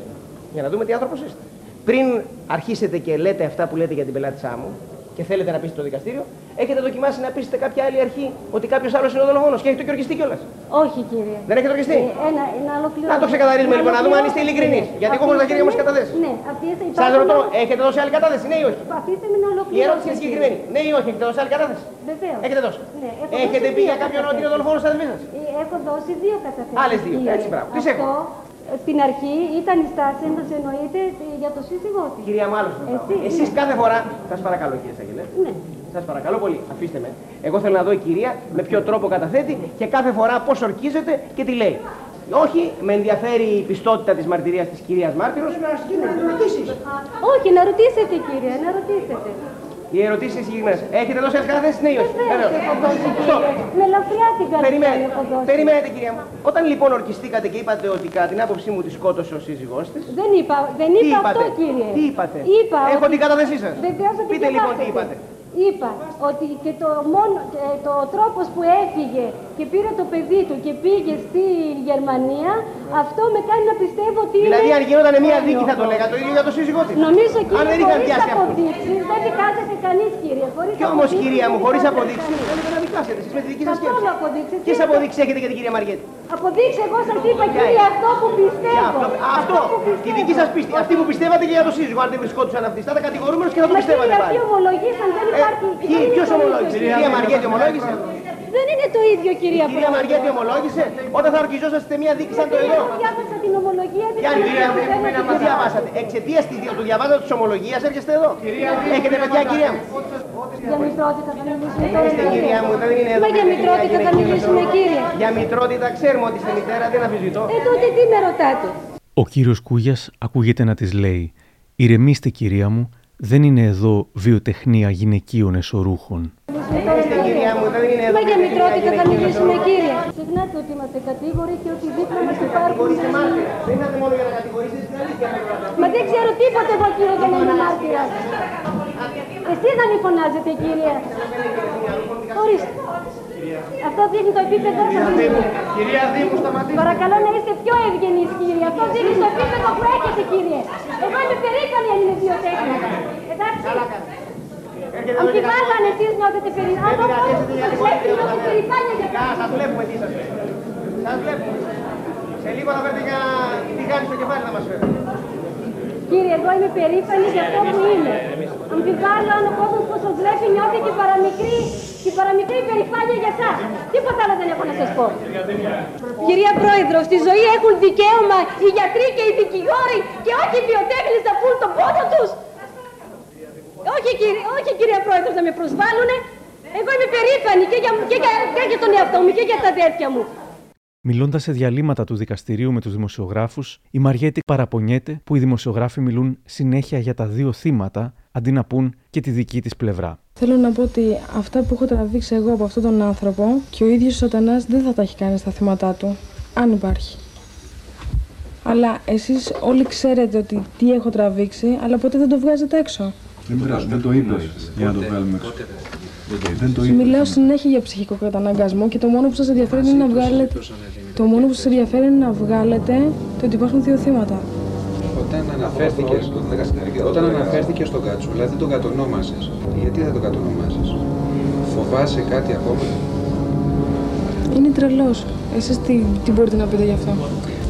Για να δούμε τι άνθρωπος είστε. Πριν αρχίσετε και λέτε αυτά που λέτε για την πελάτησά μου και θέλετε να πείσετε το δικαστήριο, έχετε δοκιμάσει να πείσετε κάποια άλλη αρχή ότι κάποιος άλλος είναι ο δολοφόνο και έχετε και ορκιστεί κιόλας. Όχι, κύριε. Δεν έχετε ορκιστεί; Ε, ένα, να ολοκληρώσω. Να το ξεκαθαρίσουμε λοιπόν, να δούμε αν είστε ολοκληρώσω, ειλικρινείς. ναι. Γιατί εγώ έχω τα χέρια μου στι Αφήστε με- καταθέσει. Ναι, αφήστε. Σας υπάρχουν ρωτώ, όλα- έχετε δώσει άλλη κατάθεση, ναι ή όχι; Αφήστε με να Η ολοκληρώσω. ερώτηση είναι συγκεκριμένη. Ναι ή όχι, έχετε δώσει άλλη κατάθεση; Βεβαίως. Έχετε δώσει. Ναι, έχω Έχετε δώσει πει δύο για κάποιον ότι είναι ο δολοφόνος αδελφή σας; Ε, Έχω δώσει δύο καταθέσεις. Άλλες δύο, κύριε. έτσι, μπράβο. Τις Αυτό, ε, στην αρχή ήταν η στάση μας εννοείται ε, για το σύζυγό της. Κυρία Μάλλον, Εσύ, εσεί ναι. κάθε φορά. Σα παρακαλώ, κύριε Σαγγελέ. Ναι. Σα παρακαλώ πολύ, αφήστε με. Εγώ θέλω να δω η κυρία με ποιο τρόπο καταθέτει και κάθε φορά πώ ορκίζεται και τι λέει. Όχι, με ενδιαφέρει η πιστότητα τη μαρτυρία τη κυρία Μάρτυρο. Όχι, να ρωτήσετε κύριε, να ρωτήσετε. Οι ερωτήσεις συγκεκριμένες. Έχετε δώσει άλλε καταθέσει, ναι ή όχι. Βεβαίως, Βεβαίως. έχω δώσει, Στοπ. κύριε. Με ελαφριά την καρδιά Περιμένετε, έχω δώσει. περιμένετε κυρία μου. Όταν λοιπόν ορκιστήκατε και είπατε ότι κατά την άποψή μου τη σκότωσε ο σύζυγός της, Δεν είπα, δεν Τι είπα αυτό, είπατε; κύριε. Τι είπατε; Είπα Έχω ότι- την κατάθεσή σας. Βεβαίως ότι Πείτε λοιπόν τι διαβάσατε. είπατε. Είπα ότι και το μόνο, και το τρόπος που έφυγε και πήρε το παιδί του και πήγε στη Γερμανία, αυτό με κάνει να πιστεύω ότι Δηλαδή, είναι αν γινόταν μια έννοιο. δίκη, θα το λέγατε το ίδιο για το σύζυγό της. Νομίζω αν κύριε, δεν είχαν χωρίς πιάσει αυτό. αποδείξεις, δεν δικάζεται κανείς κύριε. Χωρίς Κι όμως αποδείξεις κυρία μου, δεν χωρίς δικάζεται αποδείξεις, κανείς. θέλετε να δικάσετε εσείς με τη δική σας Καθόλου σκέψη. αποδείξεις. Ποιες Τι αποδείξεις έχετε για την κυρία Μαριέτη. Αποδείξεις εγώ σας είπα Ποια κύριε είναι; αυτό που πιστεύω. Αυτό, αυτό, τη δική σας πίστη. Αυτή που πιστεύατε και για το σύζυγο, αν δεν βρισκόντουσαν αυτοί. Θα ήταν κατηγορούμενος και θα το Μα πιστεύατε κύριε, πάλι. αυτοί ομολογήσαν, δεν Ε, υπάρχει... Ποιοι, δεν είναι ποιος το ομολόγησε; Η ίδιο. κυρία Μαριέτη ομολόγησε; Δεν είναι το ίδιο κυρία Η κυρία Πρόεδρε. Μαριέτη ομολόγησε; Όταν θα ορκιζόσαστε μια δίκη σαν το Κύριε, εδώ. εγώ διάβασα την ομολογία της Ποια είναι η κυρία μου, δεν είναι τι διαβάσατε. Εξαιτίας του διαβάσματο της ομολογίας έρχεστε εδώ. Έχετε παιδιά, κυρία μου; Για μητρότητα θα μιλήσουμε τώρα, Είστε κυρία μου, δεν είναι εδώ. Μα για μητρότητα θα μιλήσουμε κύριε. Για μητρότητα ξέρουμε ότι είστε μητέρα, δεν αμφισβητώ. Ε, τότε τι με ρωτάτε; Ο κύριος Κούγιας ακούγεται να της λέει «Ηρεμήστε κυρία μου, δεν είναι εδώ βιοτεχνία γυναικείων εσωρούχων». Είστε κυρία μου, δεν είναι εδώ. Μα για μητρότητα θα γυναικείων μιλήσουμε εσωρούχων. κύριε. Ξεχνάτε ότι είμαστε κατήγοροι και ότι δίπλα μας υπάρχουν... Κατηγορήστε μάρτυρες. Δεν είχατε μόνο για να κατηγορήσετε την αλήθεια. Μα δεν ξέρω τίποτα εγώ κύριε για να είμαι μάρτυρας. Εσείς να μη φωνάζετε κύριε. Ορίστε. Αυτό δείχνει το επίπεδο σας. Κυρία Δήμου, σταματήστε. Παρακαλώ να είστε πιο ευγενείς κύριε. Αυτό δείχνει το επίπεδο που έχετε κύριε. Εγώ είμαι περήφανη αν είναι βιοτέχνητα. Εντάξει. Αμφιβάλλω αν εσείς νιώθετε περήφανη. Αν ο κόσμος που σας βλέπει νιώθει περηφάνεια για Σας κάτι. βλέπουμε τι σας φέρετε. Σας βλέπουμε. Σε λίγο θα φέρετε για τη γάνη στο κεφάλι να μας φέρετε. Κύριε, εγώ είμαι περήφανη για αυτό που είμαι. Αμφιβάλλω αν ο κόσμος που σας βλέπει νιώθει την παραμικρή, την παραμικρή περηφάνεια για εσάς. Τίποτα άλλο δεν έχω να σας πω. Κυρία Πρόεδρο, στη ζωή έχουν δικαίωμα οι γιατροί και οι δικηγόροι και όχι οι βιοτέχνες να πούν τον πόνο τους. Όχι, κύριε, όχι κυρία Πρόεδρο να με προσβάλλουνε. Εγώ είμαι περήφανη και για, και για, και για τον εαυτό μου και για τα αδέρφια μου. Μιλώντα σε διαλύματα του δικαστηρίου με τους δημοσιογράφους, η Μαριέτη παραπονιέται που οι δημοσιογράφοι μιλούν συνέχεια για τα δύο θύματα αντί να πούν και τη δική της πλευρά. Θέλω να πω ότι αυτά που έχω τραβήξει εγώ από αυτόν τον άνθρωπο και ο ίδιος ο σατανάς δεν θα τα έχει κάνει στα θύματα του, αν υπάρχει. Αλλά εσείς όλοι ξέρετε ότι τι έχω τραβήξει, αλλά ποτέ δεν το βγάζετε έξω. Δεν πειράζει, δεν το είπε για να το βγάλουμε έξω. Δεν το είπε. Μιλάω συνέχεια για ψυχικό καταναγκασμό και το μόνο που σας ενδιαφέρει είναι να βγάλετε... Το μόνο που σας ενδιαφέρει είναι να βγάλετε το ότι υπάρχουν δύο θύματα. Όταν αναφέρθηκε, όταν αναφέρθηκε στον Κατσούλα, δεν τον κατονόμασες. Γιατί δεν τον κατονόμασες; Φοβάσαι κάτι ακόμα; Είναι τρελός. Εσείς τι, τι μπορείτε να πείτε γι' αυτό;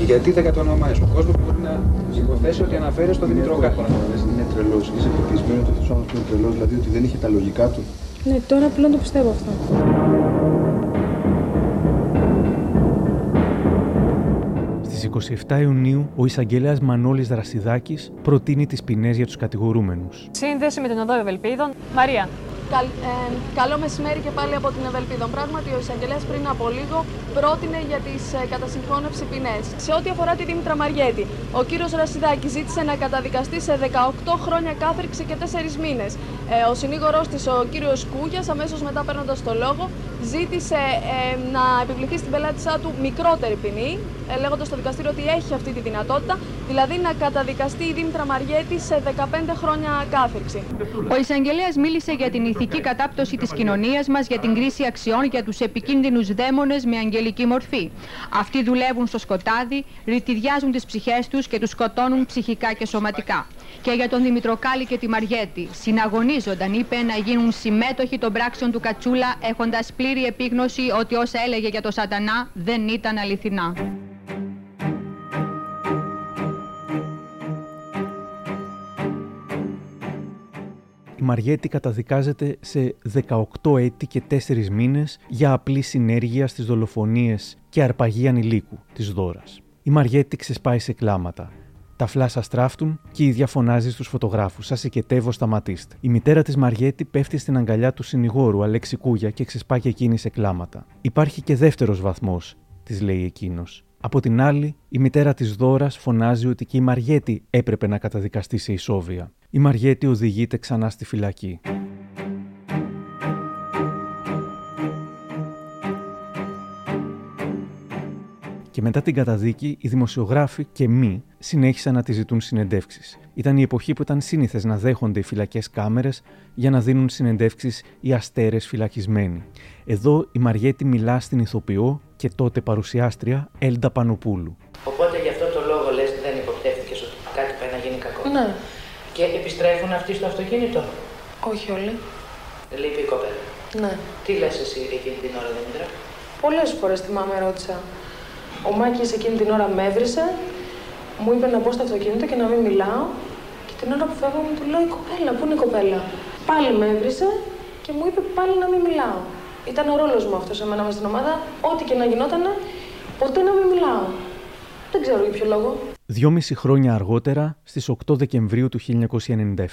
Γιατί δεν κατονομάζεις; Ο κόσμος μπορεί να υποθέσει ότι αναφέρει στον Δημήτρο Γκάφα. Είναι τρελός. Είσαι πεπισμένο ότι αυτός ο άνθρωπος είναι τρελός, δηλαδή ότι δεν είχε τα λογικά του. Ναι, τώρα πλέον το πιστεύω αυτό. 27 Ιουνίου, ο εισαγγελέας Μανώλης Δρασιδάκης προτείνει τις ποινές για τους κατηγορούμενους. Σύνδεση με την Οδό Ευελπίδων. Μαρία. Καλ, ε, καλό μεσημέρι και πάλι από την Ευελπίδων. Πράγματι, ο εισαγγελέας πριν από λίγο πρότεινε για τις ε, κατασυγχώνευση ποινές. Σε ό,τι αφορά τη Δήμητρα Μαριέτη, ο κύριος Ρασιδάκη ζήτησε να καταδικαστεί σε 18 χρόνια κάθριξη και 4 μήνες. Ε, ο συνήγορός της, ο κύριος Κούγιας, αμέσως μετά παίρνοντας το λόγο, ζήτησε ε, να επιβληθεί στην πελάτησά του μικρότερη ποινή, ε, λέγοντας στο δικαστήριο ότι έχει αυτή τη δυνατότητα, δηλαδή να καταδικαστεί η Δήμητρα Μαριέτη σε 15 χρόνια κάθριξη. Ο εισαγγελέας μίλησε για την ηθική κατάπτωση της κοινωνίας μας, για την κρίση αξιών, για τους επικίνδυνους δαίμονες με αγγελική μορφή. Αυτοί δουλεύουν στο σκοτάδι, ρητιδιάζουν τις ψυχές τους και τους σκοτώνουν ψυχικά και σωματικά. Και για τον Δημητροκάλη και τη Μαριέτη, συναγωνίζονταν, είπε, να γίνουν συμμέτοχοι των πράξεων του Κατσούλα, έχοντας πλήρη επίγνωση ότι όσα έλεγε για το Σατανά δεν ήταν αληθινά. Η Μαριέτη καταδικάζεται σε 18 έτη και 4 μήνες για απλή συνέργεια στις δολοφονίες και αρπαγή ανηλίκου της δώρας. Η Μαριέτη ξεσπάει σε κλάματα. Τα φλάσα στράφτουν και η ίδια φωνάζει στους φωτογράφους: Σας οικετεύω, σταματήστε. Η μητέρα της Μαριέτη πέφτει στην αγκαλιά του συνηγόρου Αλέξη Κούγια και ξεσπάει και εκείνη σε κλάματα. Υπάρχει και δεύτερος βαθμός, της λέει εκείνος. Από την άλλη, η μητέρα της Δώρας φωνάζει ότι και η Μαριέτη έπρεπε να καταδικαστεί σε ισόβια. Η Μαριέτη οδηγείται ξανά στη φυλακή. Μετά την καταδίκη, οι δημοσιογράφοι και μη συνέχισαν να τη ζητούν συνεντεύξεις. Ήταν η εποχή που ήταν σύνηθες να δέχονται οι φυλακές κάμερες για να δίνουν συνεντεύξεις οι αστέρες φυλακισμένοι. Εδώ η Μαριέτη μιλά στην ηθοποιό και τότε παρουσιάστρια Έλντα Πανοπούλου. Οπότε γι' αυτό το λόγο λες δεν υποπτεύτηκες ότι κάτι πάει να γίνει κακό. Ναι. Και επιστρέφουν αυτοί στο αυτοκίνητο. Όχι όλοι. Λείπει η κοπέλα. Ναι. Τι λες εσύ εκείνη την ώρα, Δημήτρα. Πολλές φορές θυμάμαι ρώτησα. Ο Μάκης εκείνη την ώρα με έβρισε, μου είπε να μπω στο αυτοκίνητο και να μην μιλάω. Και την ώρα που φεύγαμε του λέω η κοπέλα, πού είναι η κοπέλα; Πάλι με έβρισε και μου είπε πάλι να μην μιλάω. Ήταν ο ρόλος μου αυτός εμένα μες στην ομάδα, ό,τι και να γινότανε, ποτέ να μην μιλάω. Δεν ξέρω για ποιο λόγο. Δυόμιση χρόνια αργότερα, στις 8 Δεκεμβρίου του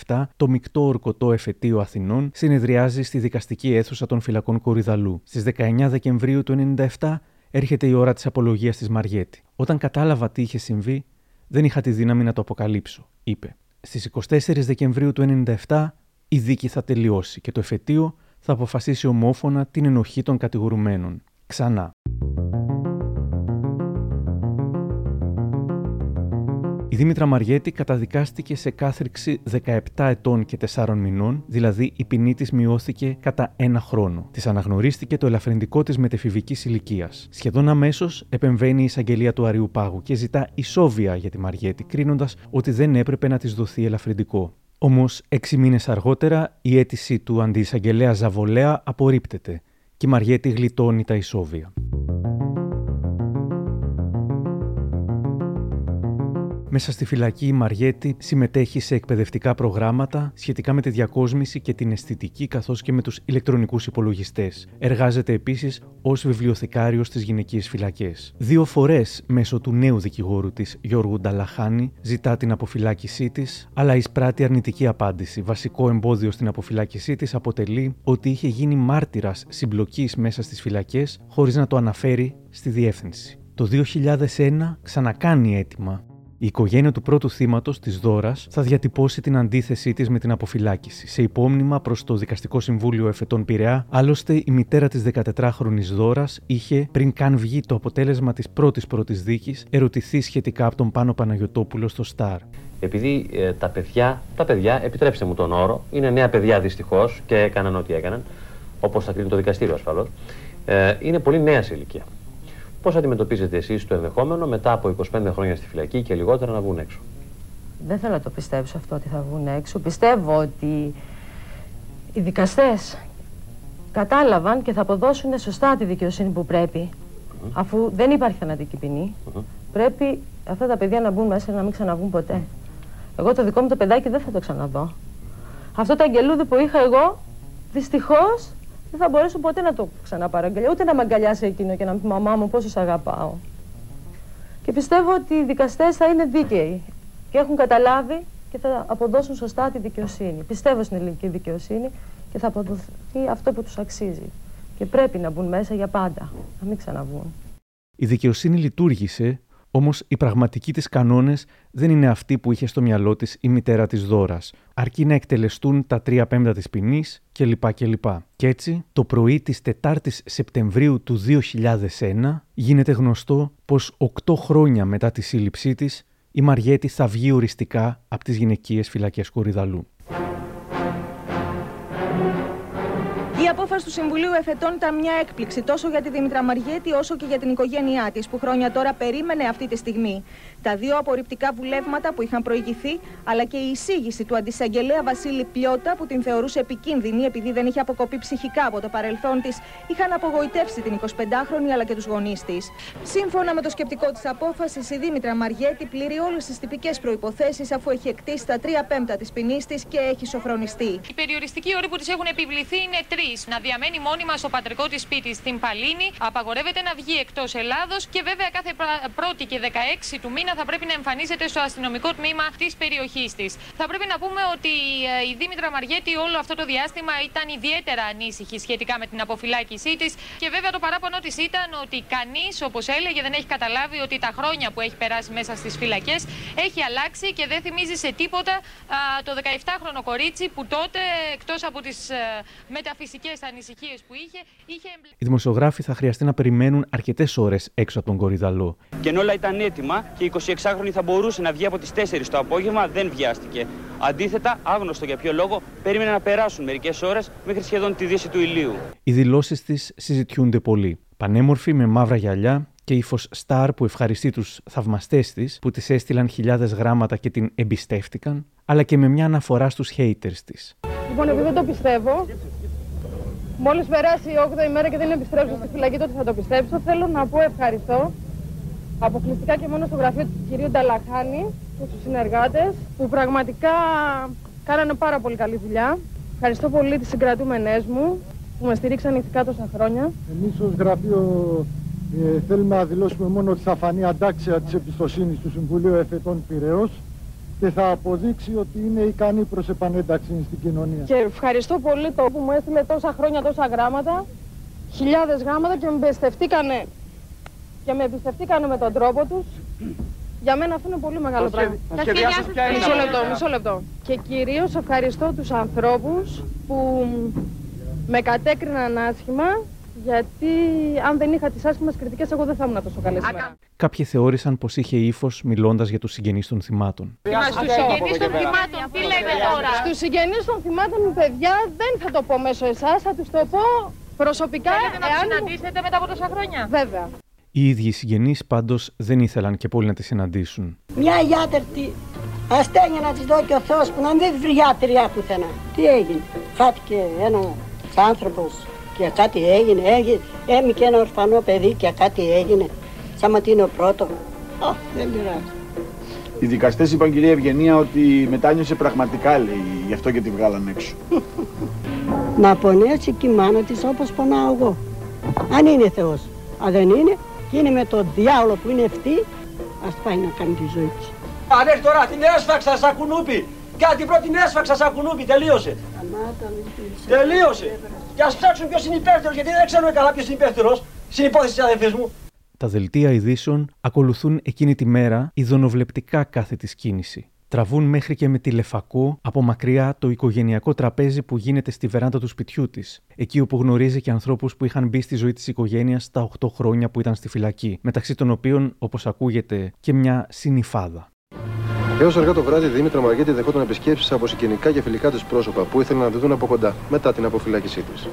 1997, το μεικτό ορκωτό εφετείο Αθηνών συνεδριάζει στη δικαστική αίθουσα των φυλακών Κορυδαλού. Στις 19 Δεκεμβρίου του 1997 έρχεται η ώρα της απολογίας της Μαριέτη. Όταν κατάλαβα τι είχε συμβεί, δεν είχα τη δύναμη να το αποκαλύψω, είπε. Στις 24 Δεκεμβρίου του 1997 η δίκη θα τελειώσει και το εφετείο θα αποφασίσει ομόφωνα την ενοχή των κατηγορουμένων. Ξανά. Η Δήμητρα Μαριέτη καταδικάστηκε σε κάθριξη 17 ετών και 4 μηνών, δηλαδή η ποινή της μειώθηκε κατά ένα χρόνο. Της αναγνωρίστηκε το ελαφρυντικό της μετεφηβικής ηλικίας. Σχεδόν αμέσως επεμβαίνει η εισαγγελία του Αριού Πάγου και ζητά ισόβια για τη Μαριέτη, κρίνοντας ότι δεν έπρεπε να της δοθεί ελαφρυντικό. Όμως, έξι μήνες αργότερα, η αίτηση του αντιεισαγγελέα Ζαβολέα απορρίπτεται και η Μαριέτη γλιτώνει τα ισόβια. Μέσα στη φυλακή η Μαριέτη συμμετέχει σε εκπαιδευτικά προγράμματα σχετικά με τη διακόσμηση και την αισθητική καθώς και με τους ηλεκτρονικούς υπολογιστές. Εργάζεται επίσης ως βιβλιοθηκάριος στις γυναικείες φυλακές. Δύο φορές μέσω του νέου δικηγόρου της Γιώργου Νταλαχάνη ζητά την αποφυλάκησή της, αλλά εισπράττει αρνητική απάντηση. Βασικό εμπόδιο στην αποφυλάκησή της αποτελεί ότι είχε γίνει μάρτυρας συμπλοκής μέσα στις φυλακές χωρίς να το αναφέρει στη διεύθυνση. Το 2001 ξανακάνει αίτημα η οικογένεια του πρώτου θύματος, της Δώρας, θα διατυπώσει την αντίθεσή της με την αποφυλάκηση. Σε υπόμνημα προς το Δικαστικό Συμβούλιο Εφετών Πειραιά, άλλωστε η μητέρα της 14χρονη Δώρας είχε, πριν καν βγει το αποτέλεσμα της πρώτης πρώτης δίκης, ερωτηθεί σχετικά από τον Πάνο Παναγιοτόπουλο στο Σταρ. Επειδή ε, τα παιδιά, τα παιδιά, επιτρέψτε μου τον όρο, είναι νέα παιδιά δυστυχώς και έκαναν ό,τι έκαναν, όπως θα κρίνει το δικαστήριο ασφαλώς, ε, είναι πολύ νέας σε ηλικία. Πώς αντιμετωπίζετε εσείς το ενδεχόμενο μετά από 25 χρόνια στη φυλακή και λιγότερα να βγουν έξω; Δεν θέλω να το πιστέψω αυτό ότι θα βγουν έξω. Πιστεύω ότι οι δικαστές κατάλαβαν και θα αποδώσουν σωστά τη δικαιοσύνη που πρέπει. Αφού δεν υπάρχει θανατική ποινή, πρέπει αυτά τα παιδιά να μπουν μέσα να μην ξαναβγούν ποτέ. Εγώ το δικό μου το παιδάκι δεν θα το ξαναδώ. Αυτό το αγγελούδι που είχα εγώ, δυστυχώς δεν θα μπορέσω ποτέ να το ξαναπαραγκαλιάσω, ούτε να με αγκαλιάσει εκείνο και να πει μαμά μου πόσο σ' αγαπάω. Και πιστεύω ότι οι δικαστές θα είναι δίκαιοι και έχουν καταλάβει και θα αποδώσουν σωστά τη δικαιοσύνη. Πιστεύω στην ελληνική δικαιοσύνη και θα αποδοθεί αυτό που τους αξίζει. Και πρέπει να μπουν μέσα για πάντα, να μην ξαναβγούν. Η δικαιοσύνη λειτουργήσε Όμως οι πραγματικοί της κανόνες δεν είναι αυτοί που είχε στο μυαλό της η μητέρα της Δώρας. Αρκεί να εκτελεστούν τα τρία πέμπτα της ποινής κλπ. κλπ. Και έτσι, το πρωί της 4η Σεπτεμβρίου του 2001, γίνεται γνωστό πως 8 χρόνια μετά τη σύλληψή της, η Μαριέτη θα βγει οριστικά από τις γυναικείες φυλακές Κορυδαλού. Του Συμβουλίου Εφετών ήταν μια έκπληξη τόσο για τη Δήμητρα Μαριέτη όσο και για την οικογένειά της, που χρόνια τώρα περίμενε αυτή τη στιγμή. Τα δύο απορριπτικά βουλεύματα που είχαν προηγηθεί, αλλά και η εισήγηση του αντισαγγελέα Βασίλη Πιώτα, που την θεωρούσε επικίνδυνη επειδή δεν είχε αποκοπεί ψυχικά από το παρελθόν της, είχαν απογοητεύσει την 25χρονη αλλά και τους γονείς της. Σύμφωνα με το σκεπτικό της απόφασης, η Δήμητρα Μαριέτη πληρεί όλες τις τυπικές προποθέσει αφού έχει εκτίσει τα τρία πέμπτα της ποινής της και έχει σοφρονιστεί. Οι περιοριστικοί όροι που της έχουν επιβληθεί είναι τρεις να διαμένει μόνιμα στο πατρικό της σπίτι στην Παλίνη, απαγορεύεται να βγει εκτός Ελλάδος και βέβαια κάθε πρώτη και 16 του μήνα θα πρέπει να εμφανίζεται στο αστυνομικό τμήμα της περιοχής της. Θα πρέπει να πούμε ότι ε, η Δήμητρα Μαριέτη όλο αυτό το διάστημα ήταν ιδιαίτερα ανήσυχη σχετικά με την αποφυλάκησή της και βέβαια το παράπονο της ήταν ότι κανείς, όπως έλεγε, δεν έχει καταλάβει ότι τα χρόνια που έχει περάσει μέσα στις φυλακές έχει αλλάξει και δεν θυμίζει σε τίποτα το 17χρονο κορίτσι που τότε εκτός από τις ε, μεταφυσικές ανησυχίες ανησυχίες που είχε, είχε Οι δημοσιογράφοι θα χρειαστεί να περιμένουν αρκετές ώρες έξω από τον Κορυδαλό. Και ενώ όλα ήταν έτοιμα και η 26χρονη θα μπορούσε να βγει από τις 4 το απόγευμα, δεν βιάστηκε. Αντίθετα, άγνωστο για ποιο λόγο, περίμενε να περάσουν μερικές ώρες μέχρι σχεδόν τη δύση του ηλίου. Οι δηλώσεις της συζητιούνται πολύ. Πανέμορφη με μαύρα γυαλιά και ύφος στάρ που ευχαριστεί τους θαυμαστές της που της έστειλαν χιλιάδες γράμματα και την εμπιστεύτηκαν, αλλά και με μια αναφορά στους haters της. Λοιπόν, επειδή δεν το πιστεύω, μόλις περάσει η 8η μέρα και δεν επιστρέψω στη φυλακή, τότε θα το πιστέψω. Θέλω να πω ευχαριστώ αποκλειστικά και μόνο στο γραφείο του κυρίου Νταλαχάνη και στους συνεργάτες που πραγματικά κάνανε πάρα πολύ καλή δουλειά. Ευχαριστώ πολύ τις συγκρατούμενές μου που με στηρίξαν ηθικά τόσα χρόνια. Εμείς ως γραφείο ε, θέλουμε να δηλώσουμε μόνο ότι θα φανεί αντάξια της εμπιστοσύνης του Συμβουλίου Εφετών Πυραιός και θα αποδείξει ότι είναι ικανή προς επανένταξη στην κοινωνία. Και ευχαριστώ πολύ το που μου έστειλε τόσα χρόνια τόσα γράμματα, χιλιάδες γράμματα και με εμπιστευτήκανε και με εμπιστευτήκανε με τον τρόπο τους. Για μένα αυτό είναι πολύ μεγάλο Το πράγμα. σχέδιο- τα σχέδιά σας ποια είναι, Μισό να λεπτό, μάθουμε. μισό λεπτό. Και κυρίως ευχαριστώ τους ανθρώπους που με κατέκριναν άσχημα γιατί αν δεν είχα τις άσχημες κριτικές εγώ δεν θα ήμουν τόσο καλή σήμερα. Κάποιοι θεώρησαν πως είχε ύφος μιλώντας για τους συγγενείς των θυμάτων. Στους συγγενείς των θυμάτων, τι λέμε τώρα; Στους συγγενείς των θυμάτων, παιδιά, δεν θα το πω μέσω εσάς, θα τους το πω προσωπικά. Θέλετε να τους εάν μου- συναντήσετε μετά από τόσα χρόνια; Βέβαια. Οι ίδιοι οι συγγενείς πάντως δεν ήθελαν και πολύ να τη συναντήσουν. Μια ιάτρτη ασθένεια να της δω και ο Θεός που να μην βρει γιατριά πουθενά. Τι έγινε; Χάθηκε ένας άνθρωπος και κάτι έγινε. έγινε. Έμεινε ένα ορφανό παιδί και κάτι έγινε. Σαν ότι είναι ο πρώτος. Α, δεν πειράζει. Οι δικαστές είπαν κυρία Ευγενία ότι μετάνιωσε πραγματικά λέει, γι' αυτό και τη βγάλαν έξω. Να πονέσει και η μάνα της όπως πονάω εγώ. Αν είναι Θεός. Αν δεν είναι και είναι με τον διάολο που είναι αυτή, ας πάει να κάνει τη ζωή της. Αν έρθει τώρα την έσφαξα σαν κουνούπι. Κάτι πρώτη την έσφαξα σαν κουνούπι. Τελείωσε. Τελείωσε. Και ας ψάξουν ποιος είναι υπεύθυνος γιατί δεν ξέρουμε καλά ποιος είναι υπεύθυνος στην υπόθεση της αδερφής μου. Τα δελτία ειδήσεων ακολουθούν εκείνη τη μέρα ειδωνοβλεπτικά κάθε της κίνηση. Τραβούν μέχρι και με τηλεφακό από μακριά το οικογενειακό τραπέζι που γίνεται στη βεράντα του σπιτιού της, εκεί όπου γνωρίζει και ανθρώπους που είχαν μπει στη ζωή της οικογένειας τα 8 χρόνια που ήταν στη φυλακή, μεταξύ των οποίων, όπως ακούγεται, και μια συνυφάδα. Έως αργά το βράδυ, η Δήμητρα Μαργέτη δεχόταν επισκέψεις από συγγενικά και φιλικά της πρόσωπα που ήθελαν να τη δουν από κοντά μετά την αποφυλάκησή της.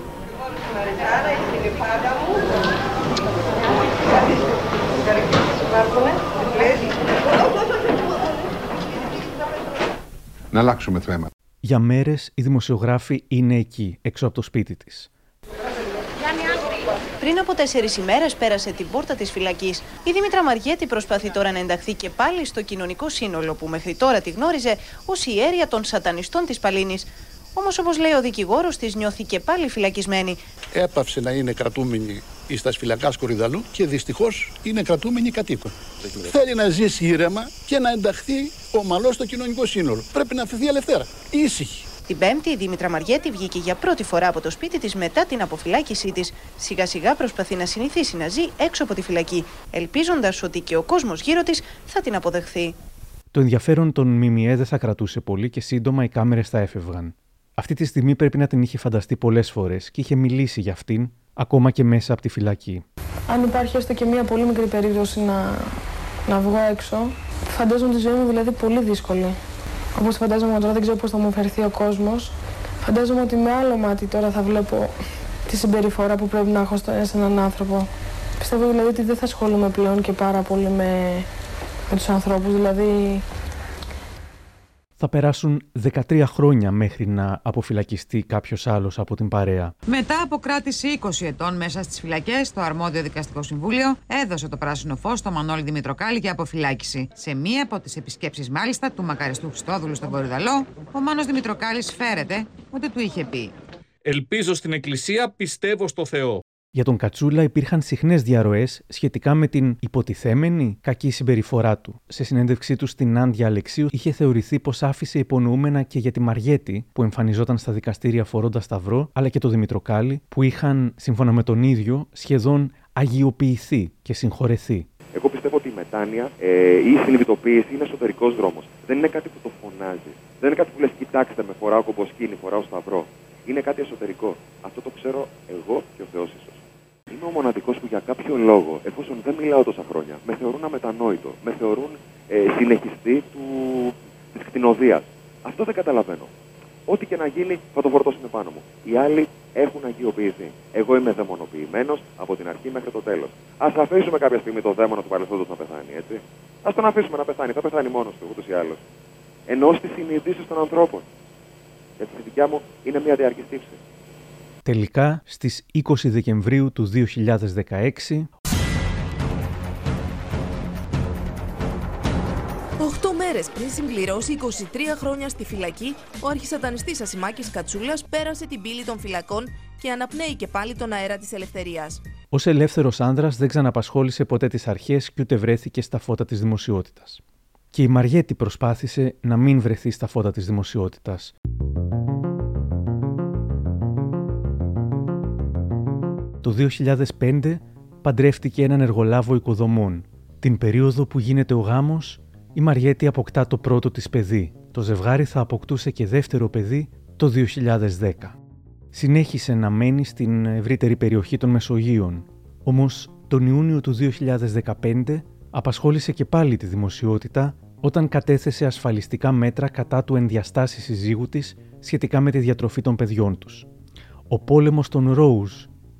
Να αλλάξουμε θέμα. Για μέρες οι δημοσιογράφοι είναι εκεί, έξω από το σπίτι της. Πριν από τέσσερις ημέρες πέρασε την πόρτα της φυλακής. Η Δήμητρα Μαριέτη προσπαθεί τώρα να ενταχθεί και πάλι στο κοινωνικό σύνολο που μέχρι τώρα τη γνώριζε ως η αίρια των σατανιστών της Παλίνης. Όμως, όπως λέει ο δικηγόρος της, νιώθει και πάλι φυλακισμένη. έπαυσε να είναι κρατούμενη εις τας σφυλακά Κορυδαλού και δυστυχώς είναι κρατούμενη κατοίκον. Θέλει να ζήσει ήρεμα και να ενταχθεί ομαλό στο κοινωνικό σύνολο. Πρέπει να αφαιθεί ελευθέρα. Ήσυχη. Την Πέμπτη, η Δήμητρα Μαριέτη βγήκε για πρώτη φορά από το σπίτι της μετά την αποφυλάκησή της. Σιγά σιγά προσπαθεί να συνηθίσει να ζει έξω από τη φυλακή, ελπίζοντας ότι και ο κόσμος γύρω της θα την αποδεχθεί. Το ενδιαφέρον των ΜΜΕ δεν θα κρατούσε πολύ και σύντομα οι κάμερες θα έφευγαν. Αυτή τη στιγμή πρέπει να την είχε φανταστεί πολλές φορές και είχε μιλήσει για αυτήν, ακόμα και μέσα από τη φυλακή. Αν υπάρχει έστω και μία πολύ μικρή περίπτωση να, να βγω έξω, φαντάζομαι τη ζωή μου δηλαδή πολύ δύσκολη. Όπως φαντάζομαι τώρα, δεν ξέρω πώς θα μου φερθεί ο κόσμος. Φαντάζομαι ότι με άλλο μάτι τώρα θα βλέπω τη συμπεριφορά που πρέπει να έχω στο- σε έναν άνθρωπο. Πιστεύω δηλαδή ότι δεν θα ασχολούμαι πλέον και πάρα πολύ με, με τους ανθρώπους. Δηλαδή, Θα περάσουν 13 χρόνια μέχρι να αποφυλακιστεί κάποιος άλλος από την παρέα. Μετά από κράτηση 20 ετών μέσα στις φυλακές, το αρμόδιο δικαστικό συμβούλιο έδωσε το πράσινο φως στο Μανώλη Δημητροκάλη για αποφυλάκηση. Σε μία από τις επισκέψεις, μάλιστα, του μακαριστού Χριστόδουλου στον Κορυδαλό, ο Μάνος Δημητροκάλης φέρεται ότι του είχε πει. Ελπίζω στην Εκκλησία, πιστεύω στο Θεό. Για τον Κατσούλα υπήρχαν συχνές διαρροές σχετικά με την υποτιθέμενη κακή συμπεριφορά του. Σε συνέντευξή του στην Άντια Αλεξίου είχε θεωρηθεί πως άφησε υπονοούμενα και για τη Μαριέτη που εμφανιζόταν στα δικαστήρια φορώντας σταυρό, αλλά και το Δημητροκάλη που είχαν, σύμφωνα με τον ίδιο, σχεδόν αγιοποιηθεί και συγχωρεθεί. Εγώ πιστεύω ότι η μετάνοια ε, ή η συνειδητοποίηση είναι εσωτερικός δρόμος. Δεν είναι κάτι που το φωνάζει. Δεν είναι κάτι που λες: Κοιτάξτε, με φοράω κομποσκίνη, φοράω σταυρό. Είναι κάτι εσωτερικό. Αυτό το ξέρω εγώ και ο Θεός ίσω. Είμαι ο μοναδικός που για κάποιο λόγο, εφόσον δεν μιλάω τόσα χρόνια, με θεωρούν αμετανόητο, με θεωρούν ε, συνεχιστή του... της κτηνοδίας. Αυτό δεν καταλαβαίνω. Ό,τι και να γίνει θα το φορτώσουν πάνω μου. Οι άλλοι έχουν αγιοποιηθεί. Εγώ είμαι δαιμονοποιημένος από την αρχή μέχρι το τέλος. Α αφήσουμε κάποια στιγμή το δαίμονα του παρελθόντος να πεθάνει, έτσι. Α τον αφήσουμε να πεθάνει. Θα πεθάνει μόνος του ούτως ή άλλως. Ενώ στι συνειδήσει των ανθρώπων. Γιατί στη δικιά μου είναι μια διαρκής τύψη. Τελικά, στις 20 Δεκεμβρίου του 2016, Οχτώ μέρες πριν συμπληρώσει 23 χρόνια στη φυλακή, ο αρχισατανιστής Ασημάκης Κατσούλας πέρασε την πύλη των φυλακών και αναπνέει και πάλι τον αέρα της ελευθερίας. ως ελεύθερος άνδρας δεν ξαναπασχόλησε ποτέ τις αρχές και ούτε βρέθηκε στα φώτα της δημοσιότητας. Και η Μαριέτη προσπάθησε να μην βρεθεί στα φώτα της δημοσιότητας. Το 2005 παντρεύτηκε έναν εργολάβο οικοδομών. Την περίοδο που γίνεται ο γάμος, η Μαριέτη αποκτά το πρώτο της παιδί. Το ζευγάρι θα αποκτούσε και δεύτερο παιδί το 2010. Συνέχισε να μένει στην ευρύτερη περιοχή των Μεσογείων. Όμως τον Ιούνιο του 2015 απασχόλησε και πάλι τη δημοσιότητα όταν κατέθεσε ασφαλιστικά μέτρα κατά του ενδιαστάσει συζύγου της σχετικά με τη διατροφή των παιδιών τους. Ο πόλεμος των Ρόουζ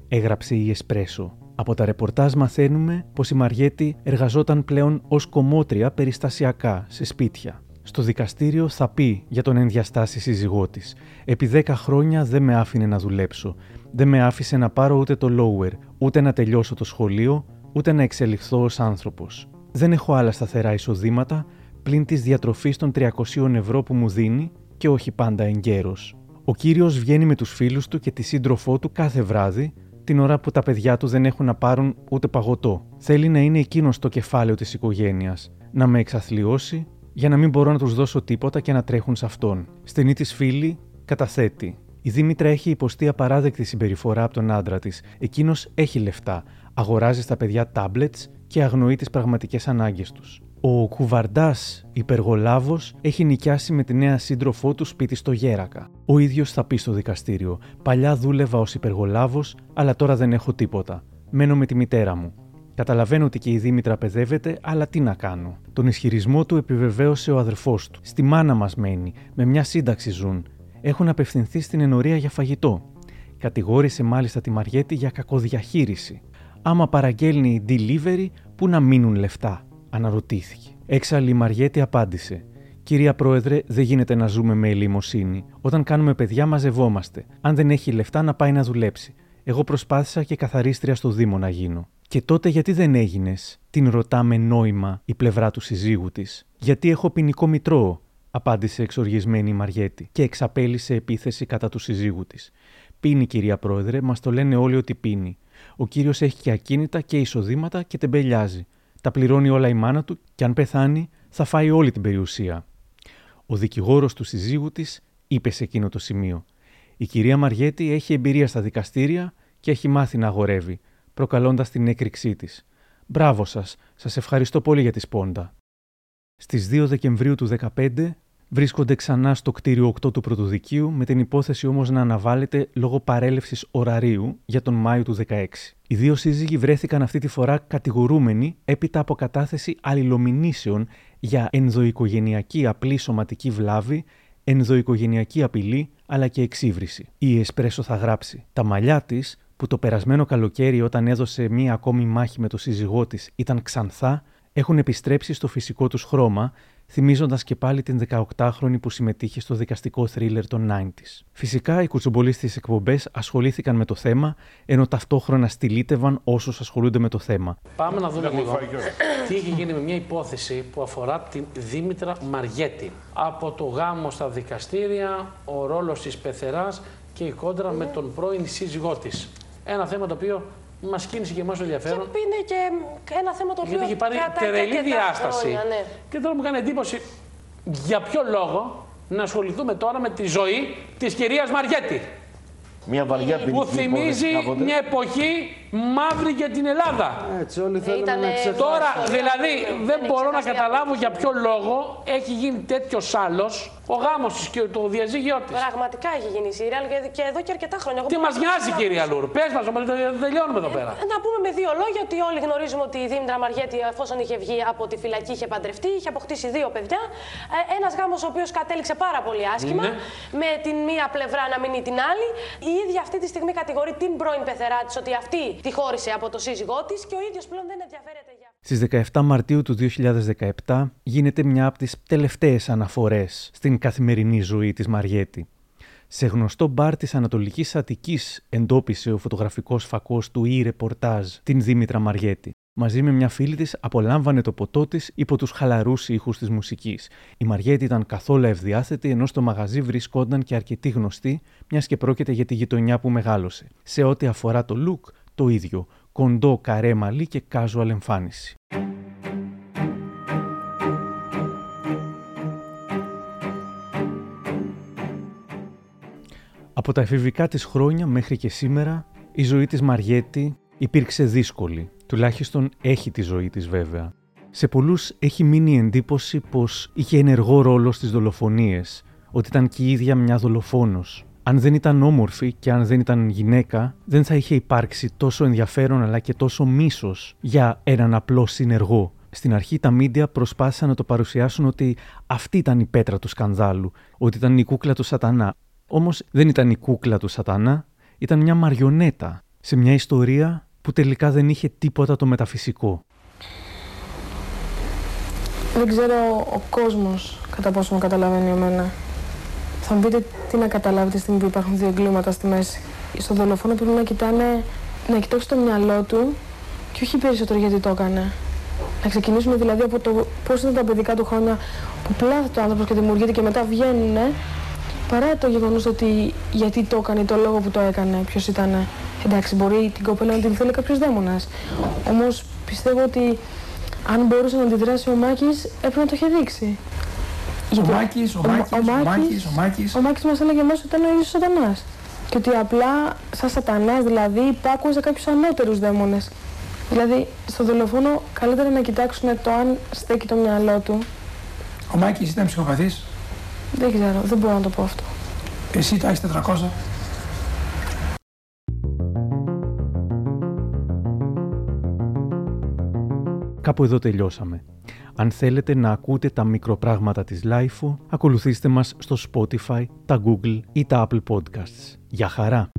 έγραψε η Εσπρέσο. Από τα ρεπορτάζ μαθαίνουμε πως η Μαριέτη εργαζόταν πλέον ως κομμότρια περιστασιακά σε σπίτια. Στο δικαστήριο θα πει για τον ενδιαστάσει σύζυγό της. Επί 10 χρόνια δεν με άφηνε να δουλέψω. Δεν με άφησε να πάρω ούτε το lower, ούτε να τελειώσω το σχολείο, ούτε να εξελιχθώ ως άνθρωπος. Δεν έχω άλλα σταθερά εισοδήματα πλην της διατροφής των 300 ευρώ που μου δίνει και όχι πάντα εγκαίρος. Ο κύριος βγαίνει με τους φίλους του και τη σύντροφό του κάθε βράδυ, την ώρα που τα παιδιά τους δεν έχουν να πάρουν ούτε παγωτό. Θέλει να είναι εκείνος το κεφάλαιο της οικογένειας, να με εξαθλιώσει για να μην μπορώ να τους δώσω τίποτα και να τρέχουν σε αυτόν. Στενή της φίλη καταθέτει. Η Δήμητρα έχει υποστεί απαράδεκτη συμπεριφορά από τον άντρα της. Εκείνος έχει λεφτά, αγοράζει στα παιδιά τάμπλετς και αγνοεί τις πραγματικές ανάγκες τους. Ο κουβαρντάς υπεργολάβος έχει νοικιάσει με τη νέα σύντροφό του σπίτι στο Γέρακα. Ο ίδιος θα πει στο δικαστήριο: Παλιά δούλευα ως υπεργολάβος, αλλά τώρα δεν έχω τίποτα. Μένω με τη μητέρα μου. Καταλαβαίνω ότι και η Δήμητρα παιδεύεται, αλλά τι να κάνω. Τον ισχυρισμό του επιβεβαίωσε ο αδερφός του. Στη μάνα μας μένει, με μια σύνταξη ζουν. Έχουν απευθυνθεί στην ενορία για φαγητό. Κατηγόρησε μάλιστα τη Μαριέτη για κακοδιαχείριση. Άμα παραγγέλνει η delivery, πού να μείνουν λεφτά, αναρωτήθηκε. Έξαλλη η Μαριέτη απάντησε. Κυρία Πρόεδρε, δεν γίνεται να ζούμε με ελεημοσύνη. Όταν κάνουμε παιδιά, μαζευόμαστε. Αν δεν έχει λεφτά, να πάει να δουλέψει. Εγώ προσπάθησα και καθαρίστρια στο Δήμο να γίνω. Και τότε γιατί δεν έγινες, την ρωτά με νόημα η πλευρά του συζύγου της. Γιατί έχω ποινικό μητρό, απάντησε εξοργισμένη η Μαριέτη και εξαπέλυσε επίθεση κατά του συζύγου της. Πίνει, κυρία Πρόεδρε, μας το λένε όλοι ότι πίνει. Ο κύριος έχει και ακίνητα και εισοδήματα και τεμπελιάζει. Τα πληρώνει όλα η μάνα του και αν πεθάνει θα φάει όλη την περιουσία. Ο δικηγόρος του συζύγου της είπε σε εκείνο το σημείο. Η κυρία Μαριέτη έχει εμπειρία στα δικαστήρια και έχει μάθει να αγορεύει, προκαλώντας την έκρηξή της. Μπράβο σας, σας ευχαριστώ πολύ για τη σπόντα. Στις 2 Δεκεμβρίου του 2015 βρίσκονται ξανά στο κτίριο 8 του Πρωτοδικείου, με την υπόθεση όμως να αναβάλλεται λόγω παρέλευσης ωραρίου για τον Μάιο του 2016. Οι δύο σύζυγοι βρέθηκαν αυτή τη φορά κατηγορούμενοι έπειτα από κατάθεση αλληλομηνήσεων για ενδοοικογενειακή απλή σωματική βλάβη, ενδοοικογενειακή απειλή αλλά και εξύβριση. Η Εσπρέσο θα γράψει. Τα μαλλιά της, που το περασμένο καλοκαίρι όταν έδωσε μία ακόμη μάχη με το σύζυγό της ήταν ξανθά, έχουν επιστρέψει στο φυσικό τους χρώμα, θυμίζοντας και πάλι την 18χρονη που συμμετείχε στο δικαστικό θρίλερ των 90s. Φυσικά, οι κουτσομπολοί στις εκπομπές ασχολήθηκαν με το θέμα, ενώ ταυτόχρονα στυλίτευαν όσους ασχολούνται με το θέμα. Πάμε να δούμε λίγο τι έχει γίνει με μια υπόθεση που αφορά την Δήμητρα Μαριέτη. Από το γάμο στα δικαστήρια, ο ρόλος της πεθεράς και η κόντρα με τον πρώην σύζυγό της. Ένα θέμα το οποίο μας κίνησε και εμάς το ενδιαφέρον. Και είναι και ένα θέμα το οποίο. Γιατί έχει πάρει κρατάει τερελή αρκετά διάσταση. χρόνια, ναι. Και τώρα μου κάνει εντύπωση για ποιο λόγο να ασχοληθούμε τώρα με τη ζωή της κυρίας Μαριέτη. Μια βαριά Που ποινική θυμίζει υπόθεση κάποτε. μια εποχή μαύρη για την Ελλάδα. Έτσι, όλοι θέλουν Ήτανε να ξεχάσουν. Τώρα, δηλαδή, δεν μπορώ να ξεχάσει καταλάβω για ποιο λόγο έχει γίνει τέτοιος άλλος ο γάμος της και το διαζύγιο τη. Πραγματικά έχει γίνει σύριαλ και, και εδώ και αρκετά χρόνια. Εγώ Τι μπορώ μας να νοιάζει, πω κυρία να Λούρ, πες μας, τελειώνουμε εδώ πέρα. Ε, Να πούμε με δύο λόγια ότι όλοι γνωρίζουμε ότι η Δήμητρα Μαριέτη, εφόσον είχε βγει από τη φυλακή, είχε παντρευτεί, είχε αποκτήσει δύο παιδιά. Ένας γάμος ο οποίος κατέληξε πάρα πολύ άσχημα, Ναι. με την μία πλευρά να μείνει την άλλη. Η ίδια αυτή τη στιγμή κατηγορεί την πρώην πεθερά της ότι αυτή τη χώρισε από το σύζυγό της και ο ίδιος πλέον δεν ενδιαφέρεται για Στις 17 Μαρτίου του 2017 γίνεται μια από τις τελευταίες αναφορές στην καθημερινή ζωή της Μαριέτη. Σε γνωστό μπαρ της Ανατολικής Αττικής εντόπισε ο φωτογραφικός φακός του e-ρεπορτάζ την Δήμητρα Μαριέτη. Μαζί με μια φίλη της απολάμβανε το ποτό της υπό τους χαλαρούς ήχους της μουσικής. Η Μαριέτη ήταν καθόλου ευδιάθετη ενώ στο μαγαζί βρισκόταν και αρκετή γνωστή, μιας και πρόκειται για τη γειτονιά που μεγάλωσε. Σε ό,τι αφορά το look, το ίδιο. Κοντό καρέ μαλλί και casual εμφάνιση. Από τα εφηβικά της χρόνια μέχρι και σήμερα, η ζωή της Μαριέτη υπήρξε δύσκολη. Τουλάχιστον έχει τη ζωή της βέβαια. Σε πολλούς έχει μείνει η εντύπωση πως είχε ενεργό ρόλο στις δολοφονίες, ότι ήταν και η ίδια μια δολοφόνος. Αν δεν ήταν όμορφη και αν δεν ήταν γυναίκα, δεν θα είχε υπάρξει τόσο ενδιαφέρον αλλά και τόσο μίσος για έναν απλό συνεργό. Στην αρχή τα μίντια προσπάθησαν να το παρουσιάσουν ότι αυτή ήταν η πέτρα του σκανδάλου, ότι ήταν η κούκλα του σατανά. Όμως δεν ήταν η κούκλα του σατανά, ήταν μια μαριονέτα σε μια ιστορία που τελικά δεν είχε τίποτα το μεταφυσικό. Δεν ξέρω ο κόσμος κατά πόσο με καταλαβαίνει εμένα. Θα μου πείτε τι να καταλάβει τη στιγμή που υπάρχουν δύο εγκλήματα στη μέση. Στο δολοφόνο πρέπει να κοιτάνε, να κοιτάξει το μυαλό του και όχι περισσότερο γιατί το έκανε. Να ξεκινήσουμε δηλαδή από το πώς ήταν τα παιδικά του χρόνια που πλάθεται ο άνθρωπος και δημιουργείται και μετά βγαίνουν, παρά το γεγονός ότι γιατί το έκανε, το λόγο που το έκανε, ποιος ήταν. Εντάξει, μπορεί την κοπέλα να την θέλει κάποιος δαίμονας. Όμως πιστεύω ότι αν μπορούσε να αντιδράσει ο Μάκης, έπρεπε να το είχε δείξει. Ο Μάκης, ο Μάκης, ο Μάκης, ο Μάκης. Ο Μάκης μας έλεγε μέσα ότι ήταν ο ίδιος ο σατανάς. Και ότι απλά σαν σατανάς δηλαδή υπάκουε σε κάποιους ανώτερους δαίμονες. Δηλαδή στο δολοφόνο καλύτερα να κοιτάξουν το αν στέκει το μυαλό του. Ο Μάκης ήταν ψυχοπαθής. Δεν ξέρω, δεν μπορώ να το πω αυτό. Εσύ τα έχεις 400. Κάπου εδώ τελειώσαμε. Αν θέλετε να ακούτε τα μικροπράγματα της Lifeo, ακολουθήστε μας στο Spotify, τα Google ή τα Apple Podcasts. Για χαρά!